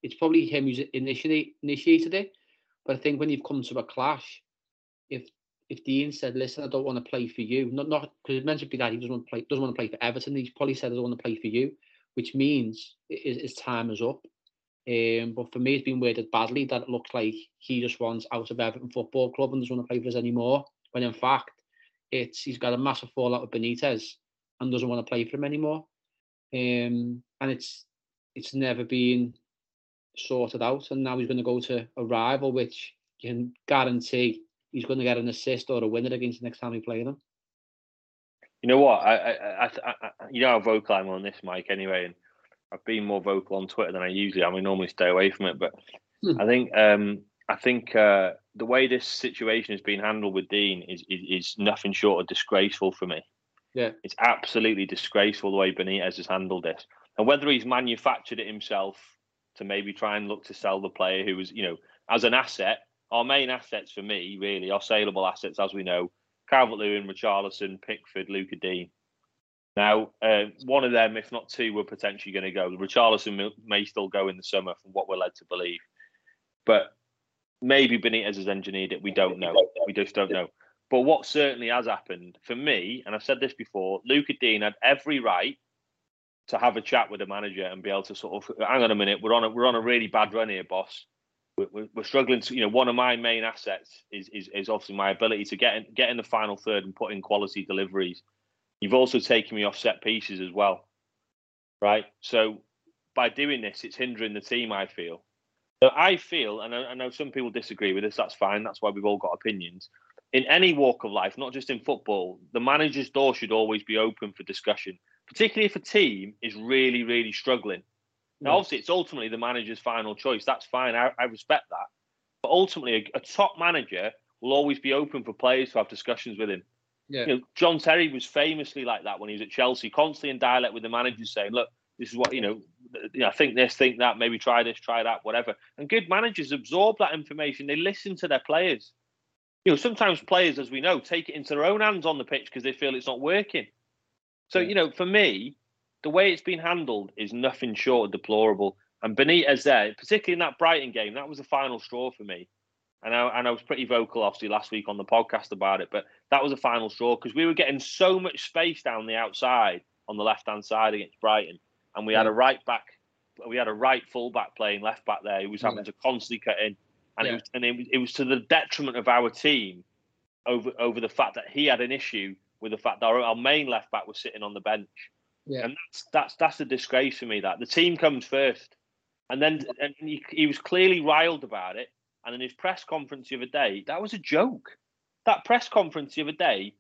it's probably him who's initiate, initiated it. But I think when you've come to a clash, if if Digne said, "Listen, I don't want to play for you," not not because it meant to be that he doesn't want to play doesn't want to play for Everton. He's probably said, "I don't want to play for you," which means his, time is up. Um, but for me, it's been worded badly that it looks like he just wants out of Everton Football Club and doesn't want to play for us anymore. When in fact, it's he's got a massive fallout with Benitez and doesn't want to play for him anymore. Um, and it's it's never been sorted out, and now he's going to go to a rival, which you can guarantee he's going to get an assist or a winner against the next time he play them. You know what? I, I, I, I, you know how vocal I'm on this, Mike. Anyway, and I've been more vocal on Twitter than I usually. am. I normally stay away from it, but hmm. I think um, I think uh, the way this situation has been handled with Digne is, is, is nothing short of disgraceful for me. Yeah, it's absolutely disgraceful the way Benitez has handled this, and whether he's manufactured it himself to maybe try and look to sell the player who was, you know, as an asset. Our main assets for me, really, are saleable assets, as we know. Calvert Lewin, Richarlison, Pickford, Lucas Digne. Now, uh, one of them, if not two, were potentially going to go. Richarlison may still go in the summer, from what we're led to believe. But maybe Benitez has engineered it. We don't know. We just don't know. But what certainly has happened for me, and I've said this before, Lucas Digne had every right to have a chat with the manager and be able to sort of hang on a minute, we're on a we're on a really bad run here, boss. We're, we're struggling to, you know, one of my main assets is, is is obviously my ability to get in, get in the final third and put in quality deliveries. You've also taken me off set pieces as well, right? So by doing this, it's hindering the team. I feel. So I feel, and I, I know some people disagree with this. That's fine. That's why we've all got opinions. In any walk of life, not just in football, the manager's door should always be open for discussion particularly if a team is really, really struggling. Now, obviously, it's ultimately the manager's final choice. That's fine. I, I respect that. But ultimately, a, a, top manager will always be open for players to have discussions with him. Yeah. You know, John Terry was famously like that when he was at Chelsea, constantly in dialect with the managers, saying, "Look, this is what you know. You know, think this, think that. Maybe try this, try that, whatever." And good managers absorb that information. They listen to their players. You know, sometimes players, as we know, take it into their own hands on the pitch because they feel it's not working. So, you know, for me, the way it's been handled is nothing short of deplorable. And Benitez there, particularly in that Brighton game, that was the final straw for me. And I, and I was pretty vocal, obviously, last week on the podcast about it. But that was a final straw because we were getting so much space down the outside on the left hand side against Brighton, and we yeah. had a right back, we had a right full back playing left back there who was having yeah. to constantly cut in, and yeah. it was and it was, it was to the detriment of our team over over the fact that he had an issue with the fact that our, our main left back was sitting on the bench. Yeah. And that's that's that's a disgrace for me. That the team comes first, and then and he, he was clearly riled about it. And in his press conference the other day, that was a joke. That press conference the other day,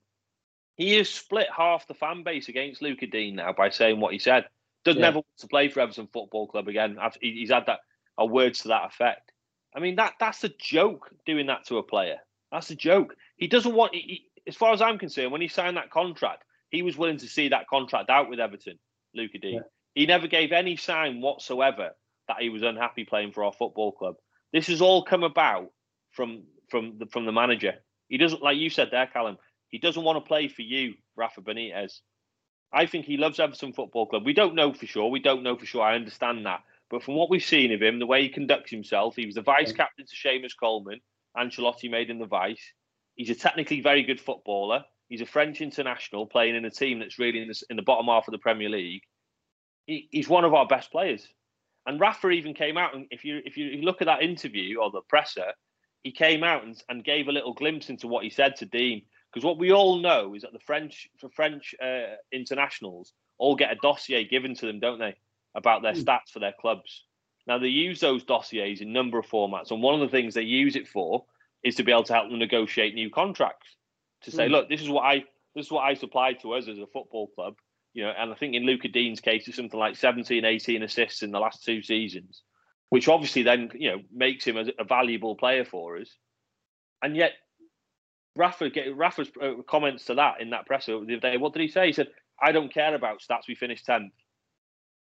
he has split half the fan base against Lucas Digne now by saying what he said. Doesn't yeah. ever want to play for Everton Football Club again. He's had that a words to that effect. I mean that that's a joke doing that to a player. That's a joke. He doesn't want. He, as far as I'm concerned, when he signed that contract, he was willing to see that contract out with Everton, Luca D. Yeah. He never gave any sign whatsoever that he was unhappy playing for our football club. This has all come about from from the from the manager. He doesn't like you said there, Callum. He doesn't want to play for you, Rafa Benitez. I think he loves Everton Football Club. We don't know for sure. We don't know for sure. I understand that. But from what we've seen of him, the way he conducts himself, he was the vice captain to Seamus Coleman. Ancelotti made him the vice. He's a technically very good footballer. He's a French international playing in a team that's really in the, in the bottom half of the Premier League. He, he's one of our best players. And Rafa even came out, and if you if you look at that interview or the presser, he came out and, and gave a little glimpse into what he said to Digne. Because what we all know is that the French for French uh, internationals all get a dossier given to them, don't they, about their mm. stats for their clubs. Now they use those dossiers in number of formats, and one of the things they use it for is to be able to help them negotiate new contracts. To say, mm. look, this is what I this is what I supplied to us as a football club. You know, and I think in Luca Digne's case, it's something like 17, 18 assists in the last two seasons, which obviously then you know makes him a, a valuable player for us. And yet, Rafa get, Rafa's uh, comments to that in that presser the other day. What did he say? He said, "I don't care about stats. We finished tenth.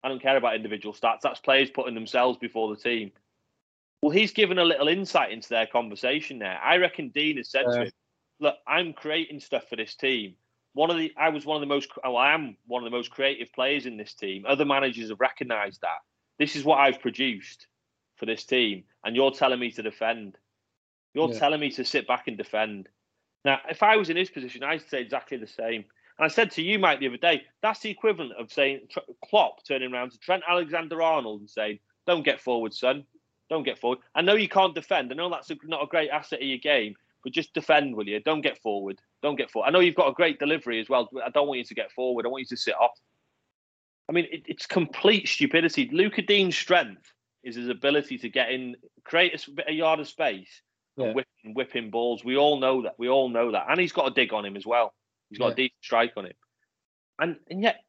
I don't care about individual stats. That's players putting themselves before the team." Well, he's given a little insight into their conversation there. I reckon Digne has said to him, "Look, I'm creating stuff for this team. One of the, I was one of the most, oh, I am one of the most creative players in this team. Other managers have recognised that. This is what I've produced for this team, and you're telling me to defend. You're yeah. telling me to sit back and defend. Now, if I was in his position, I'd say exactly the same. And I said to you, Mike, the other day, that's the equivalent of saying Klopp turning around to Trent Alexander-Arnold and saying, "Don't get forward, son. Don't get forward. I know you can't defend. I know that's a, not a great asset of your game, but just defend, will you? Don't get forward. Don't get forward. I know you've got a great delivery as well. I don't want you to get forward. I want you to sit off. I mean, it, it's complete stupidity. Lucas Digne's strength is his ability to get in, create a, a yard of space, yeah. and whip, whip in balls. We all know that. We all know that. And he's got a dig on him as well. He's got yeah. a decent strike on him. and and yet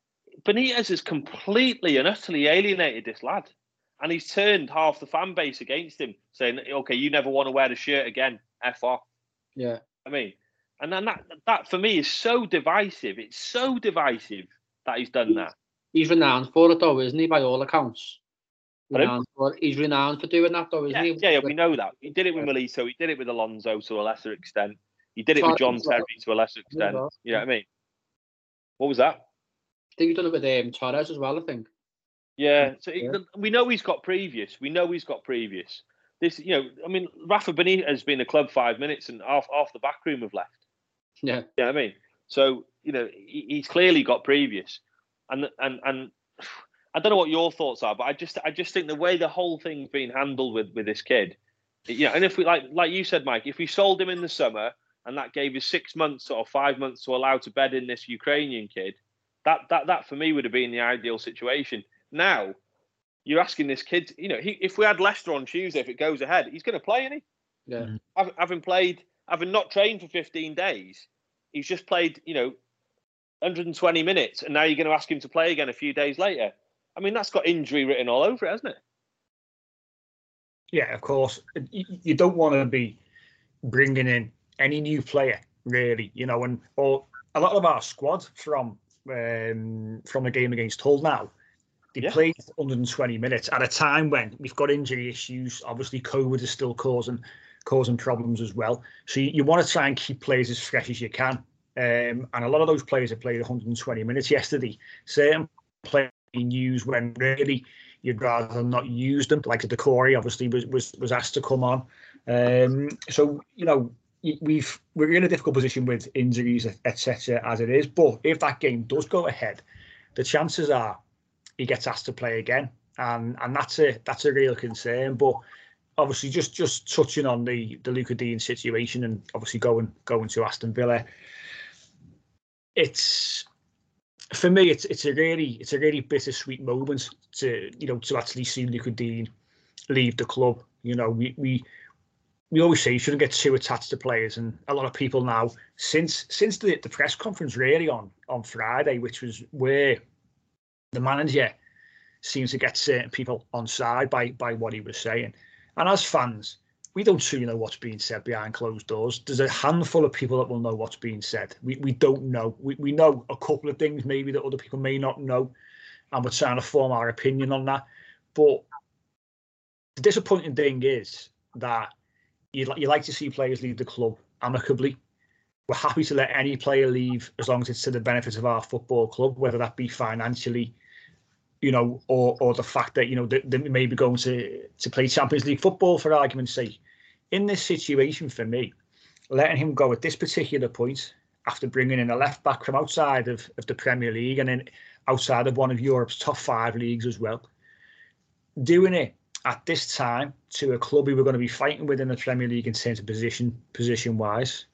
Benitez has completely and utterly alienated this lad, and he's turned half the fan base against him, saying, "Okay, you never want to wear the shirt again. F off." Yeah. I mean, and then that that for me is so divisive. It's so divisive that he's done that. He's renowned for it, though, isn't he? By all accounts. Renowned for, he's renowned for doing that, though, isn't Yeah, he? yeah, yeah, we know that. He did it with Melito. He did it with Alonso to a lesser extent. He did it with John Torres as well. Terry to a lesser extent. You know what I mean? What was that? I think he's done it with um, Torres as well, I think. Yeah, so he- Yeah. we know he's got previous. We know he's got previous. This, you know, I mean, Rafa Benitez has been the club five minutes, and half half the back room have left. Yeah. You know I mean? So you know, he, he's clearly got previous, and and and <sighs> I don't know what your thoughts are, but I just I just think the way the whole thing's been handled with with this kid, you know, and if we like like you said, Mike, if we sold him in the summer and that gave us six months or five months to allow to bed in this Ukrainian kid, that that that for me would have been the ideal situation. Now. You're asking this kid, you know, he, if we had Leicester on Tuesday, if it goes ahead, he's going to play, isn't he? Yeah. Hav- having played, having not trained for 15 days, he's just played, you know, 120 minutes, and now you're going to ask him to play again a few days later. I mean, that's got injury written all over it, hasn't it? Yeah, of course. You, you don't want to be bringing in any new player, really. You know, and or a lot of our squad from um, from the game against Hull now, they Yeah. played 120 minutes at a time when we've got injury issues. Obviously, COVID is still causing causing problems as well. So you, you want to try and keep players as fresh as you can. Um, and a lot of those players have played 120 minutes yesterday. Certain players being used when really you'd rather not use them. Like the Doucouré obviously was, was was asked to come on. Um, so you know we've we're in a difficult position with injuries etc. as it is. But if that game does go ahead, the chances are he gets asked to play again, and and that's a that's a real concern. But obviously, just just touching on the the Luca Digne situation, and obviously going going to Aston Villa, it's for me, it's it's a really it's a really bittersweet moment to you know to actually see Luca Digne leave the club. You know, we we we always say you shouldn't get too attached to players, and a lot of people now since since the, the press conference really on on Friday, which was where the manager seems to get certain people on side by by what he was saying, and as fans. We don't truly know what's being said behind closed doors. There's a handful of people that will know what's being said. We we don't know. We we know a couple of things maybe that other people may not know, and we're trying to form our opinion on that. But the disappointing thing is that you you like to see players leave the club amicably. We're happy to let any player leave as long as it's to the benefit of our football club, whether that be financially, you know, or or the fact that you know they, they may be going to to play Champions League football for argument's sake. In this situation, for me, letting him go at this particular point after bringing in a left back from outside of, of the Premier League and then outside of one of Europe's top five leagues as well, doing it at this time to a club we were going to be fighting with in the Premier League in terms of position position wise,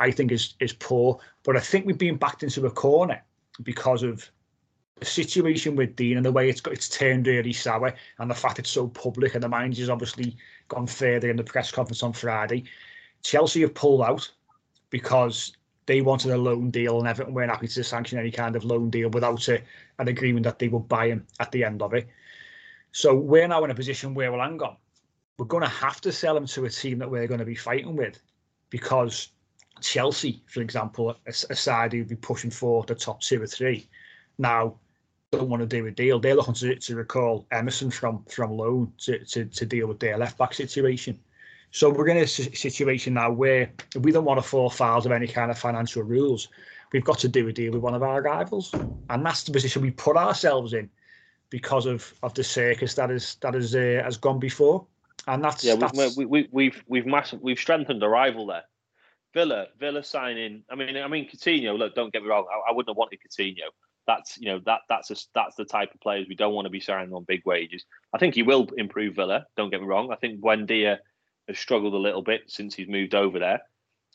I think is is poor. But I think we've been backed into a corner because of situation with Digne and the way it's got it's turned really sour and the fact it's so public and the manager's obviously gone further in the press conference on Friday. Chelsea have pulled out because they wanted a loan deal and Everton weren't happy to sanction any kind of loan deal without a, an agreement that they would buy him at the end of it. So we're now in a position where, well, hang on, we're going to have to sell him to a team that we're going to be fighting with because Chelsea, for example, a, a side who'd be pushing for the top two or three, now don't want to do a deal. They're looking to, to recall Emerson from from loan to, to, to deal with their left back situation. So we're in a situation now where we don't want to fall foul of any kind of financial rules. We've got to do a deal with one of our rivals, and that's the position we put ourselves in because of, of the circus that is that is uh, has gone before. And that's Yeah, that's, we, we, we've we've massive, we've strengthened the rival there. Villa, Villa signing. I mean, I mean Coutinho. Look, don't get me wrong. I, I wouldn't have wanted Coutinho. That's you know that that's a, that's the type of players we don't want to be signing on big wages. I think he will improve Villa. Don't get me wrong. I think Buendia has struggled a little bit since he's moved over there,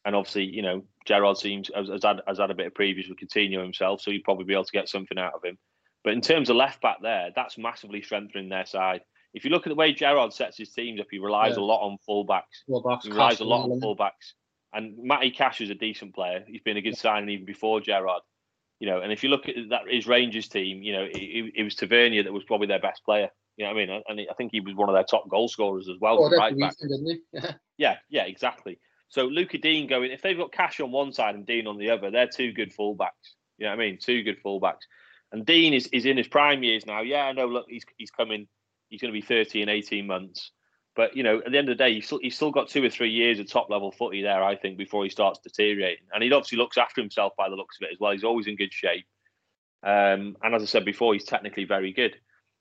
and obviously you know Gerrard seems has, has had has had a bit of previous with Coutinho himself, so you'd probably be able to get something out of him. But in terms of left back there, that's massively strengthening their side. If you look at the way Gerrard sets his teams up, he relies Yeah. a lot on fullbacks. Well, He relies a lot on fullbacks. And Matty Cash is a decent player. He's been a good signing even before Gerrard. You know, and if you look at that his Rangers team, you know, it, it was Tavernier that was probably their best player. You know what I mean? And I think he was one of their top goal scorers as well. Oh, right back. didn't? <laughs> Yeah. Yeah, yeah, exactly. So Luca Digne going, if they've got Cash on one side and Digne on the other, they're two good fullbacks. You know what I mean? Two good fullbacks. And Digne is, is in his prime years now. Yeah, I know. Look, he's he's coming. He's going to be thirty in eighteen months. But you know, at the end of the day, he's still, he's still got two or three years of top level footy there. I think before he starts deteriorating, and he obviously looks after himself by the looks of it as well. He's always in good shape. Um, and as I said before, he's technically very good.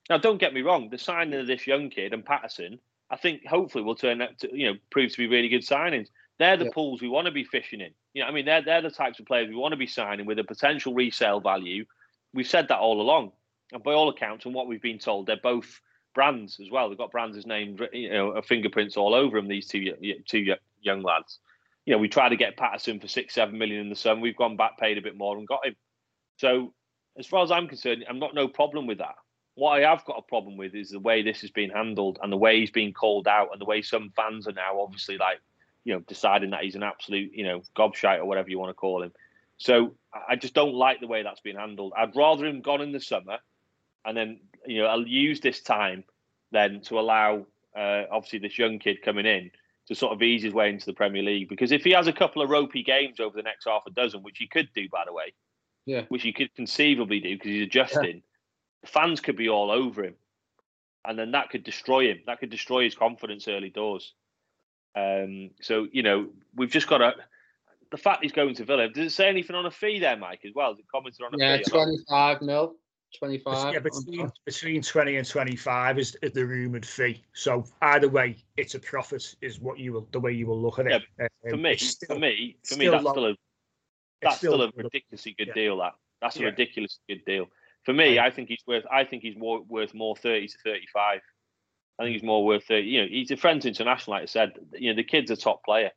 Now, don't get me wrong. The signing of this young kid and Patterson, I think hopefully will turn out to you know prove to be really good signings. They're the Yeah. pools we want to be fishing in. You know, I mean, they're they're the types of players we want to be signing with a potential resale value. We've said that all along, and by all accounts, and what we've been told, they're both Brands as well. They've got Brands' named, you know, fingerprints all over them. These two two young lads. You know, we tried to get Patterson for six, seven million in the summer. We've gone back, paid a bit more, and got him. So, as far as I'm concerned, I'm not no problem with that. What I have got a problem with is the way this has been handled and the way he's been called out and the way some fans are now obviously like, you know, deciding that he's an absolute, you know, gobshite or whatever you want to call him. So I just don't like the way that's been handled. I'd rather him gone in the summer, and then you know I'll use this time then to allow uh, obviously this young kid coming in to sort of ease his way into the Premier League. Because if he has a couple of ropey games over the next half a dozen, which he could do by the way, Yeah. which he could conceivably do because he's adjusting, the fans could be all over him, and then that could destroy him. That could destroy his confidence early doors. Um, so you know we've just got to. The fact he's going to Villa. Does it say anything on a fee there, Mike? As well, is it commented on a Yeah, fee? not? 25 mil. 25. Yeah, between, between 20 and 25 is, is the rumoured fee. So either way, it's a profit, is what you will the way you will look at it. For Um, me, still- for me, for me, that's low. still a that's still, a ridiculously good Yeah. deal. That that's a Yeah. ridiculously good deal. For me, Right. I think he's worth. I think he's more worth more thirty to thirty-five. I think he's more worth thirty. You know, he's a Friends international, like I said. You know, the kid's a top player.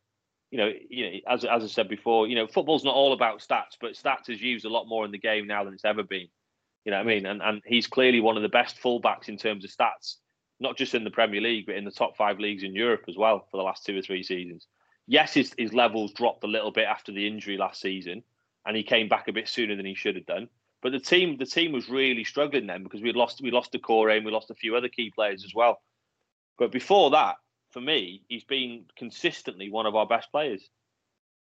You know, you know, as as I said before, you know, football's not all about stats, but stats is used a lot more in the game now than it's ever been. You know what I mean? And and he's clearly one of the best fullbacks in terms of stats, not just in the Premier League, but in the top five leagues in Europe as well for the last two or three seasons. Yes, his, his levels dropped a little bit after the injury last season, and he came back a bit sooner than he should have done. But the team the team was really struggling then because we lost we lost Doucouré and we lost a few other key players as well. But before that, for me, he's been consistently one of our best players.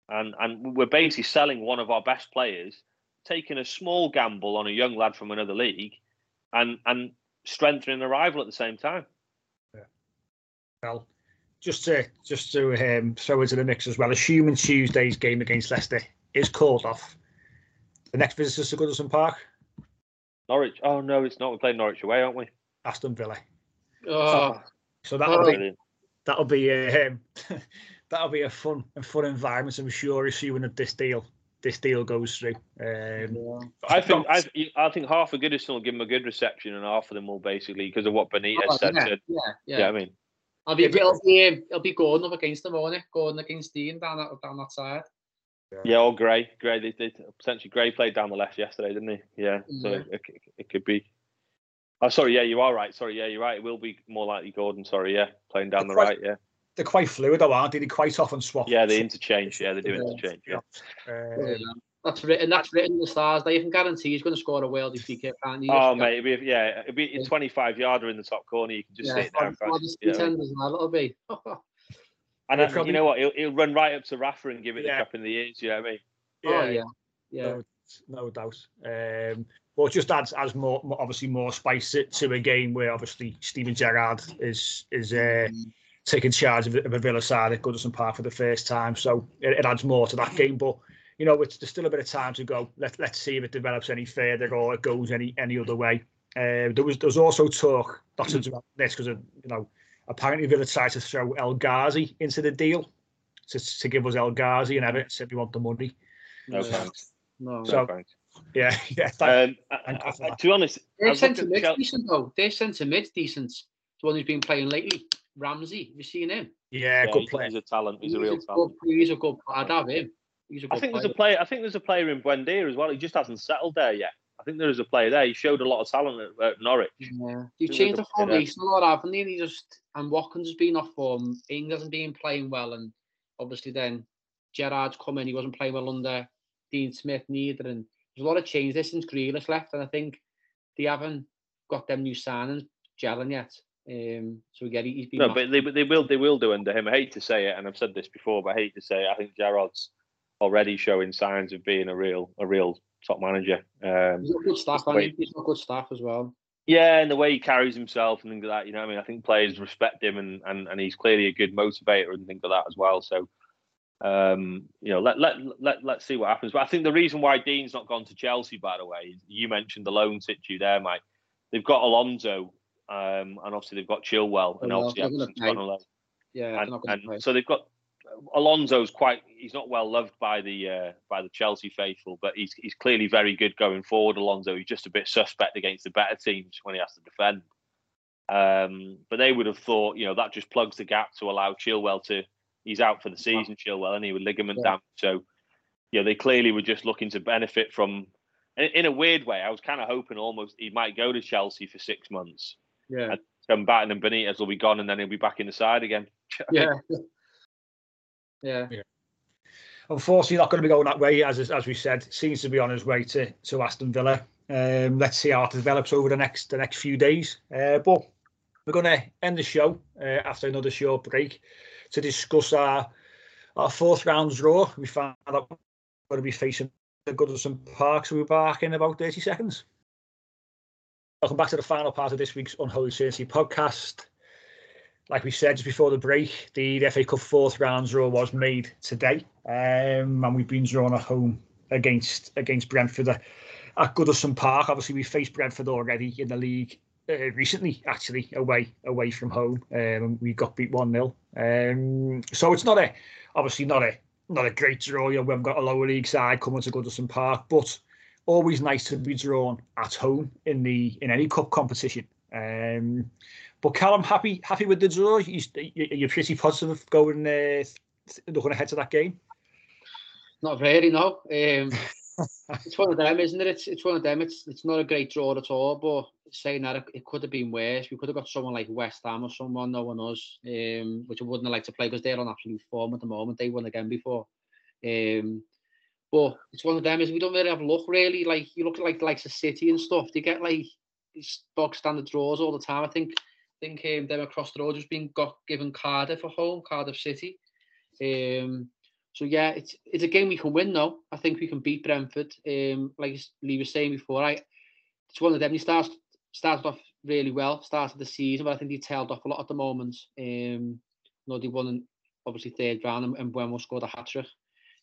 And and we're basically selling one of our best players, taking a small gamble on a young lad from another league and and strengthening a rival at the same time. Yeah. Well, just to just to um, throw into the mix as well, assuming Tuesday's game against Leicester is called off, the next visit is to Goodison Park, Norwich. Oh no, it's not. We're playing Norwich away, aren't we? Aston Villa. Oh, So that'll Oh. be Brilliant. that'll be a, um, <laughs> that'll be a fun a fun environment. I'm sure, assuming that this deal this deal goes through. Um. I think I, I think half of Goodison will give him a good reception, and half of them will basically because of what Benitez Oh, said. yeah, said- yeah, yeah. yeah, I mean, I'll be, it'll be, um, it'll be Gordon up against them, won't it? Gordon against Digne down that, down that side. yeah, or Gray. Gray, they, they potentially Gray played down the left yesterday, didn't he? Yeah, so Yeah. It, it, it could be. Oh, sorry. Yeah, you are right. Sorry. Yeah, you're right. It will be more likely Gordon. Sorry. Yeah, playing down the Quite- right. Yeah, they're quite fluid, though, aren't they? They quite often swap. yeah. They interchange. Yeah, they do Yeah. interchange. Yeah. Um, That's written. That's written in the stars. They can guarantee he's going to score a worldie free kick, can't he? Oh Just- mate, it'd be, yeah, it'd be a 25 yarder in the top corner. You can just yeah, sit there. for- for the you know. pretend as well. It'll be. And Yeah, then, probably- you know what? He'll, he'll run right up to Rafa and give it Yeah. the cup in the ears. You know what I mean? oh yeah, yeah. no, no doubt. Um, but it just adds adds more, more obviously more spice to, to a game where obviously Steven Gerrard is is uh, taking charge of, of a Villa side at Goodison Park for the first time. So it, it adds more to that game. But you know, it's, there's still a bit of time to go. Let let's see if it develops any further or it goes any any other way. Uh, there was there was also talk not to do this because you know apparently Villa tried to throw El Ghazi into the deal to, to give us El Ghazi and Everton said we want the money. No Yeah. thanks. No, No thanks. Yeah, <laughs> yeah. that- Um, I- thank God I- to be honest, I their was looking centre mid's decent though. Their centre mid's decent. The one who's been playing lately, Ramsey. Have you seen him? yeah, yeah, good he's- player. He's a talent. He's a real good, talent. He's a good. I'd have him. He's a good I think there's a player. player. I think there's a player in Buendia as well. He just hasn't settled there yet. I think there is a player there. He showed a lot of talent at, at Norwich. Yeah. They've a changed the good formation a lot, haven't they? And he just and Watkins has been off form. Ings hasn't been playing well, and obviously then Gerrard's come in. He wasn't playing well under Dean Smith neither, and there's a lot of change there since Grealish left, and I think they haven't got them new signings gelling yet. Um, so we get he's been no, but they, they will they will do under him. I hate to say it, and I've said this before, but I hate to say it. I think Gerrard's already showing signs of being a real a real top manager. Um, he's got good staff, way, he's got good staff as well. Yeah, and the way he carries himself and things like that, you know, I mean, I think players respect him, and and, and he's clearly a good motivator and things like that as well. So, um, you know, let let let let's see what happens. But I think the reason why Digne's not gone to Chelsea, by the way, you mentioned the loan situ there, Mike. They've got Alonso, um, and obviously they've got Chilwell, and well, obviously gone alone. Yeah, and, and so they've got Alonso's quite he's not well loved by the uh, by the Chelsea faithful, but he's he's clearly very good going forward. Alonso, he's just a bit suspect against the better teams when he has to defend. Um, but they would have thought, you know, that just plugs the gap to allow Chilwell to he's out for the season, Chilwell, and he with ligament yeah. damage. So, you know, they clearly were just looking to benefit from. In, in a weird way, I was kind of hoping almost he might go to Chelsea for six months. Yeah. And come back, and then Benitez will be gone, and then he'll be back in the side again. <laughs> Yeah. Yeah. yeah. Unfortunately, not going to be going that way, as as we said. Seems to be on his way to to Aston Villa. Um, let's see how it develops over the next the next few days. Uh, but we're going to end the show uh, after another short break to discuss our our fourth round draw. We found out we're going to be facing the Goodison Park, so we're back in about thirty seconds. Welcome back to the final part of this week's Unholy Trinity podcast like we said just before the break, the, FA Cup fourth round draw was made today, um, and we've been drawn at home against against Brentford at, Goodison Park. Obviously, we faced Brentford already in the league uh, recently, actually away away from home. Um, we got beat one 0 um, So it's not a obviously not a not a great draw. You know, we've got a lower league side coming to Goodison Park, but always nice to be drawn at home in the in any cup competition. Um, but Callum, happy happy with the draw. You, you're pretty positive going uh, looking ahead to that game. Not really, no. Um, <laughs> it's one of them, isn't it? It's it's one of them. It's it's not a great draw at all. But saying that, it, it could have been worse. We could have got someone like West Ham or someone knowing us, um, which I wouldn't liked to play because they're on absolute form at the moment. They won again before. Um, but it's one of them is we don't really have luck really. Like you look at like the likes of City and stuff, they get like bog standard draws all the time. I think think um, them across the road just been got given Cardiff a home, Cardiff City. Um, so yeah, it's it's a game we can win though. I think we can beat Brentford. Um, like Lee was saying before, I it's one of them. He starts started off really well, started the season, but I think he tailed off a lot at the moment. Um, you know, they won obviously third round and, and Bueno scored a hat trick.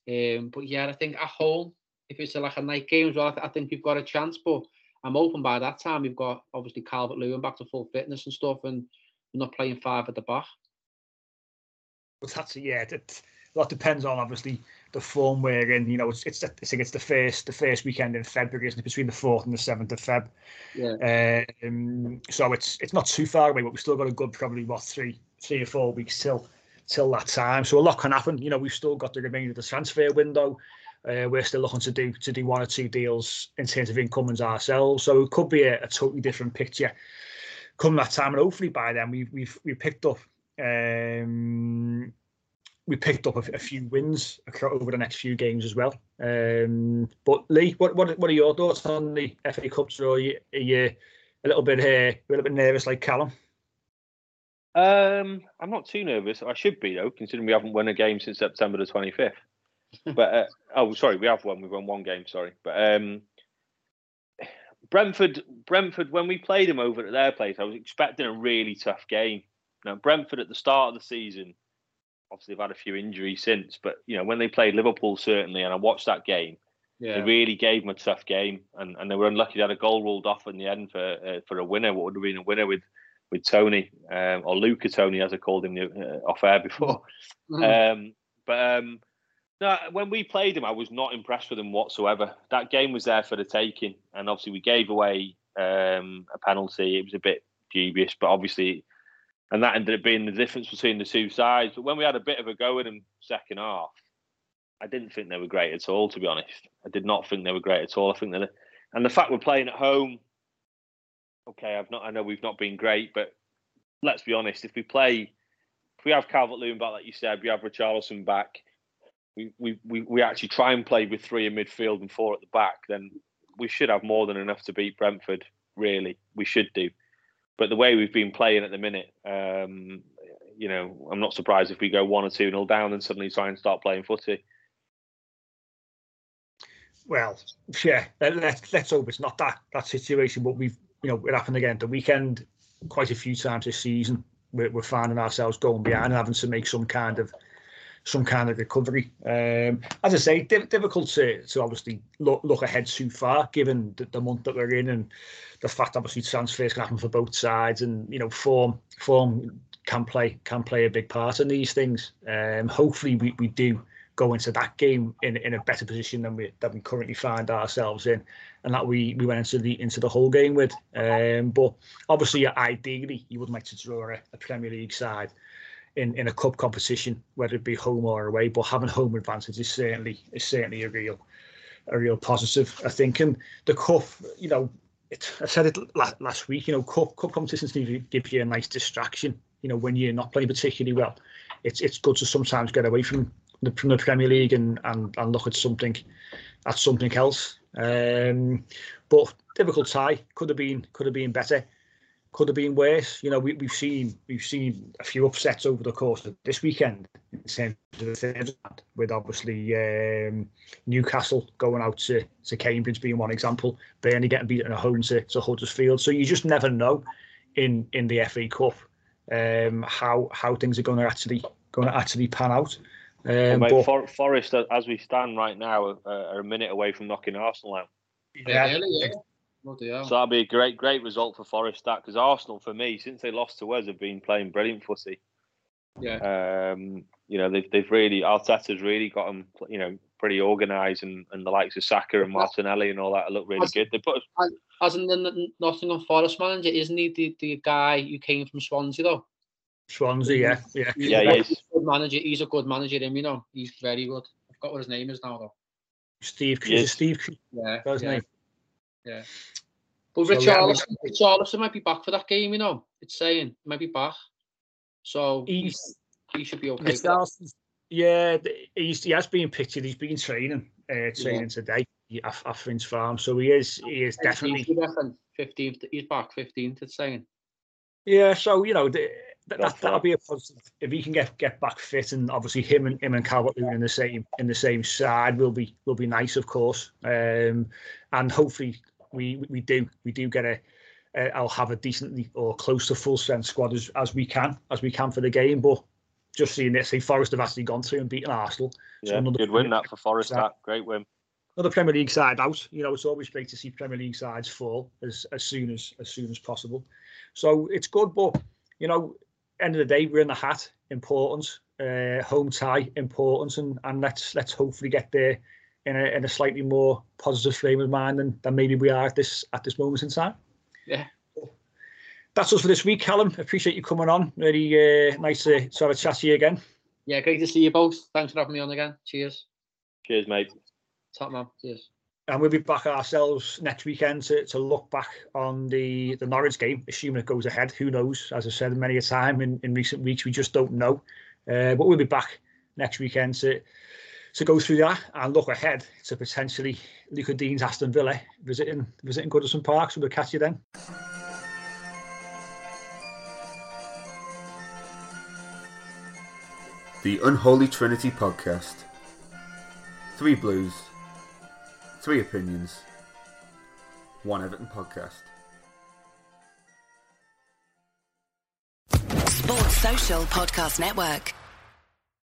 Um, but yeah, I think at home, if it's a, like a night game as well, I, th- I think we've got a chance. But I'm hoping by that time we've got obviously Calvert Lewin back to full fitness and stuff, and we're not playing five at the back. But that's yeah. That lot depends on obviously the form we're in. You know, it's it's I think it's the first the first weekend in February, isn't it? Between the fourth and the seventh of Feb. Yeah. Um, so it's it's not too far away, but we've still got a good probably what three three or four weeks till till that time. So a lot can happen. You know, we've still got the remainder of the transfer window. Uh, we're still looking to do to do one or two deals in terms of incomings ourselves. So it could be a, a totally different picture come that time, and hopefully by then we've we've we picked up um, we picked up a, a, few wins over the next few games as well. Um, but Lee, what what what are your thoughts on the FA Cup? Are you, are you a little bit uh, a little bit nervous like Callum? Um, I'm not too nervous. I should be though, considering we haven't won a game since September the 25th <laughs> but uh, oh, sorry, we have won. We've won one game. Sorry, but um, Brentford, Brentford. When we played them over at their place, I was expecting a really tough game. Now Brentford at the start of the season, obviously they've had a few injuries since, but you know when they played Liverpool certainly, and I watched that game. Yeah. They really gave them a tough game, and, and they were unlucky. They had a goal ruled off in the end for uh, for a winner. What would have been a winner with with Tony um, or Luca Tony, as I called him uh, off air before. Mm-hmm. Um, but um, no, when we played him, I was not impressed with him whatsoever. That game was there for the taking, and obviously we gave away um, a penalty. It was a bit dubious, but obviously, and that ended up being the difference between the two sides. But when we had a bit of a go in them second half, I didn't think they were great at all. To be honest, I did not think they were great at all. I think that, and the fact we're playing at home, okay, I've not. I know we've not been great, but let's be honest. If we play, if we have Calvert Lewin back, like you said, we have Richarlison back we, we, we, we actually try and play with three in midfield and four at the back, then we should have more than enough to beat Brentford. Really, we should do. But the way we've been playing at the minute, um, you know, I'm not surprised if we go one or two nil down and suddenly try and start playing footy. Well, yeah, let's let's hope it's not that that situation. But we've, you know, it happened again the weekend quite a few times this season. We're, we're finding ourselves going behind and having to make some kind of some kind of recovery. Um, as I say, difficult to, to obviously look, look ahead too far, given the, the, month that we're in and the fact obviously transfers can happen for both sides, and you know form form can play can play a big part in these things. Um, hopefully, we, we do go into that game in, in a better position than we that we currently find ourselves in, and that we, we went into the into the Hull game with. Um, but obviously, ideally, you would like to draw a, a Premier League side in, in a cup competition, whether it be home or away. But having home advantage is certainly is certainly a real a real positive, I think. And the cup, you know, it, I said it last, last week. You know, cup cup competitions need to give you a nice distraction. You know, when you're not playing particularly well, it's it's good to sometimes get away from the from the Premier League and and, and look at something at something else. Um, but difficult tie could have been could have been better could have been worse. You know, we, we've seen we've seen a few upsets over the course of this weekend in terms of the third with obviously um, Newcastle going out to, to Cambridge being one example, Burnley getting beaten at home to, to Huddersfield. So you just never know in in the FA Cup um, how how things are going to actually going to actually pan out. Um, well, mate, but, Forest, as we stand right now, are a minute away from knocking Arsenal out. Yeah, yeah. So that'll be a great, great result for Forest. That because Arsenal, for me, since they lost to Wes, have been playing brilliant footy. Yeah. Um, you know, they've they've really Arteta's really got them, you know, pretty organised, and, and the likes of Saka and Martinelli and all that look really good. They put hasn't the Nottingham Forest manager, isn't he the, the guy who came from Swansea though? Swansea, yeah, yeah, he's yeah. He's a good manager. He's a good manager. Him, you know, he's very good. I've got what his name is now though. Steve, yes. Steve, yeah, yeah. Name. yeah. But so, Richarlison, yeah, Richarlison might be back for that game, you know. It's saying he might be back. So he's, he should be okay. Yeah, he's, he has been pictured. He's been training, uh, training yeah. today at, at Finch Farm. So he is, he is definitely. Fifteenth, he's back. Fifteenth, it's saying. Yeah, so you know the, that that'll be a positive if he can get get back fit, and obviously him and him and Calvert Lewin in the same in the same side will be will be nice, of course. Um, and hopefully we we do we do get a uh, I'll have a decently or close to full strength squad as, as we can as we can for the game. But just seeing this, see Forest have actually gone through and beaten Arsenal. Yeah, so good win that for Forest. That great win. Another Premier League side out. You know, it's always great to see Premier League sides fall as as soon as as soon as possible. So it's good, but you know, end of the day, we're in the hat. Important, uh, home tie, important, and and let's let's hopefully get there in a, in a slightly more positive frame of mind than, than maybe we are at this at this moment in time. Yeah. That's us for this week, Callum. Appreciate you coming on. Really uh, nice to, to have a chat to you again. Yeah, great to see you both. Thanks for having me on again. Cheers. Cheers, mate. Top man. Cheers. And we'll be back ourselves next weekend to, to look back on the, the Norwich game, assuming it goes ahead. Who knows? As I've said many a time in, in recent weeks, we just don't know. Uh, but we'll be back next weekend to to go through that and look ahead to potentially Lucas Digne's Aston Villa visiting visiting Goodison Park. So we'll catch you then. The Unholy Trinity Podcast. Three Blues, three opinions, one Everton podcast. Sports Social Podcast Network.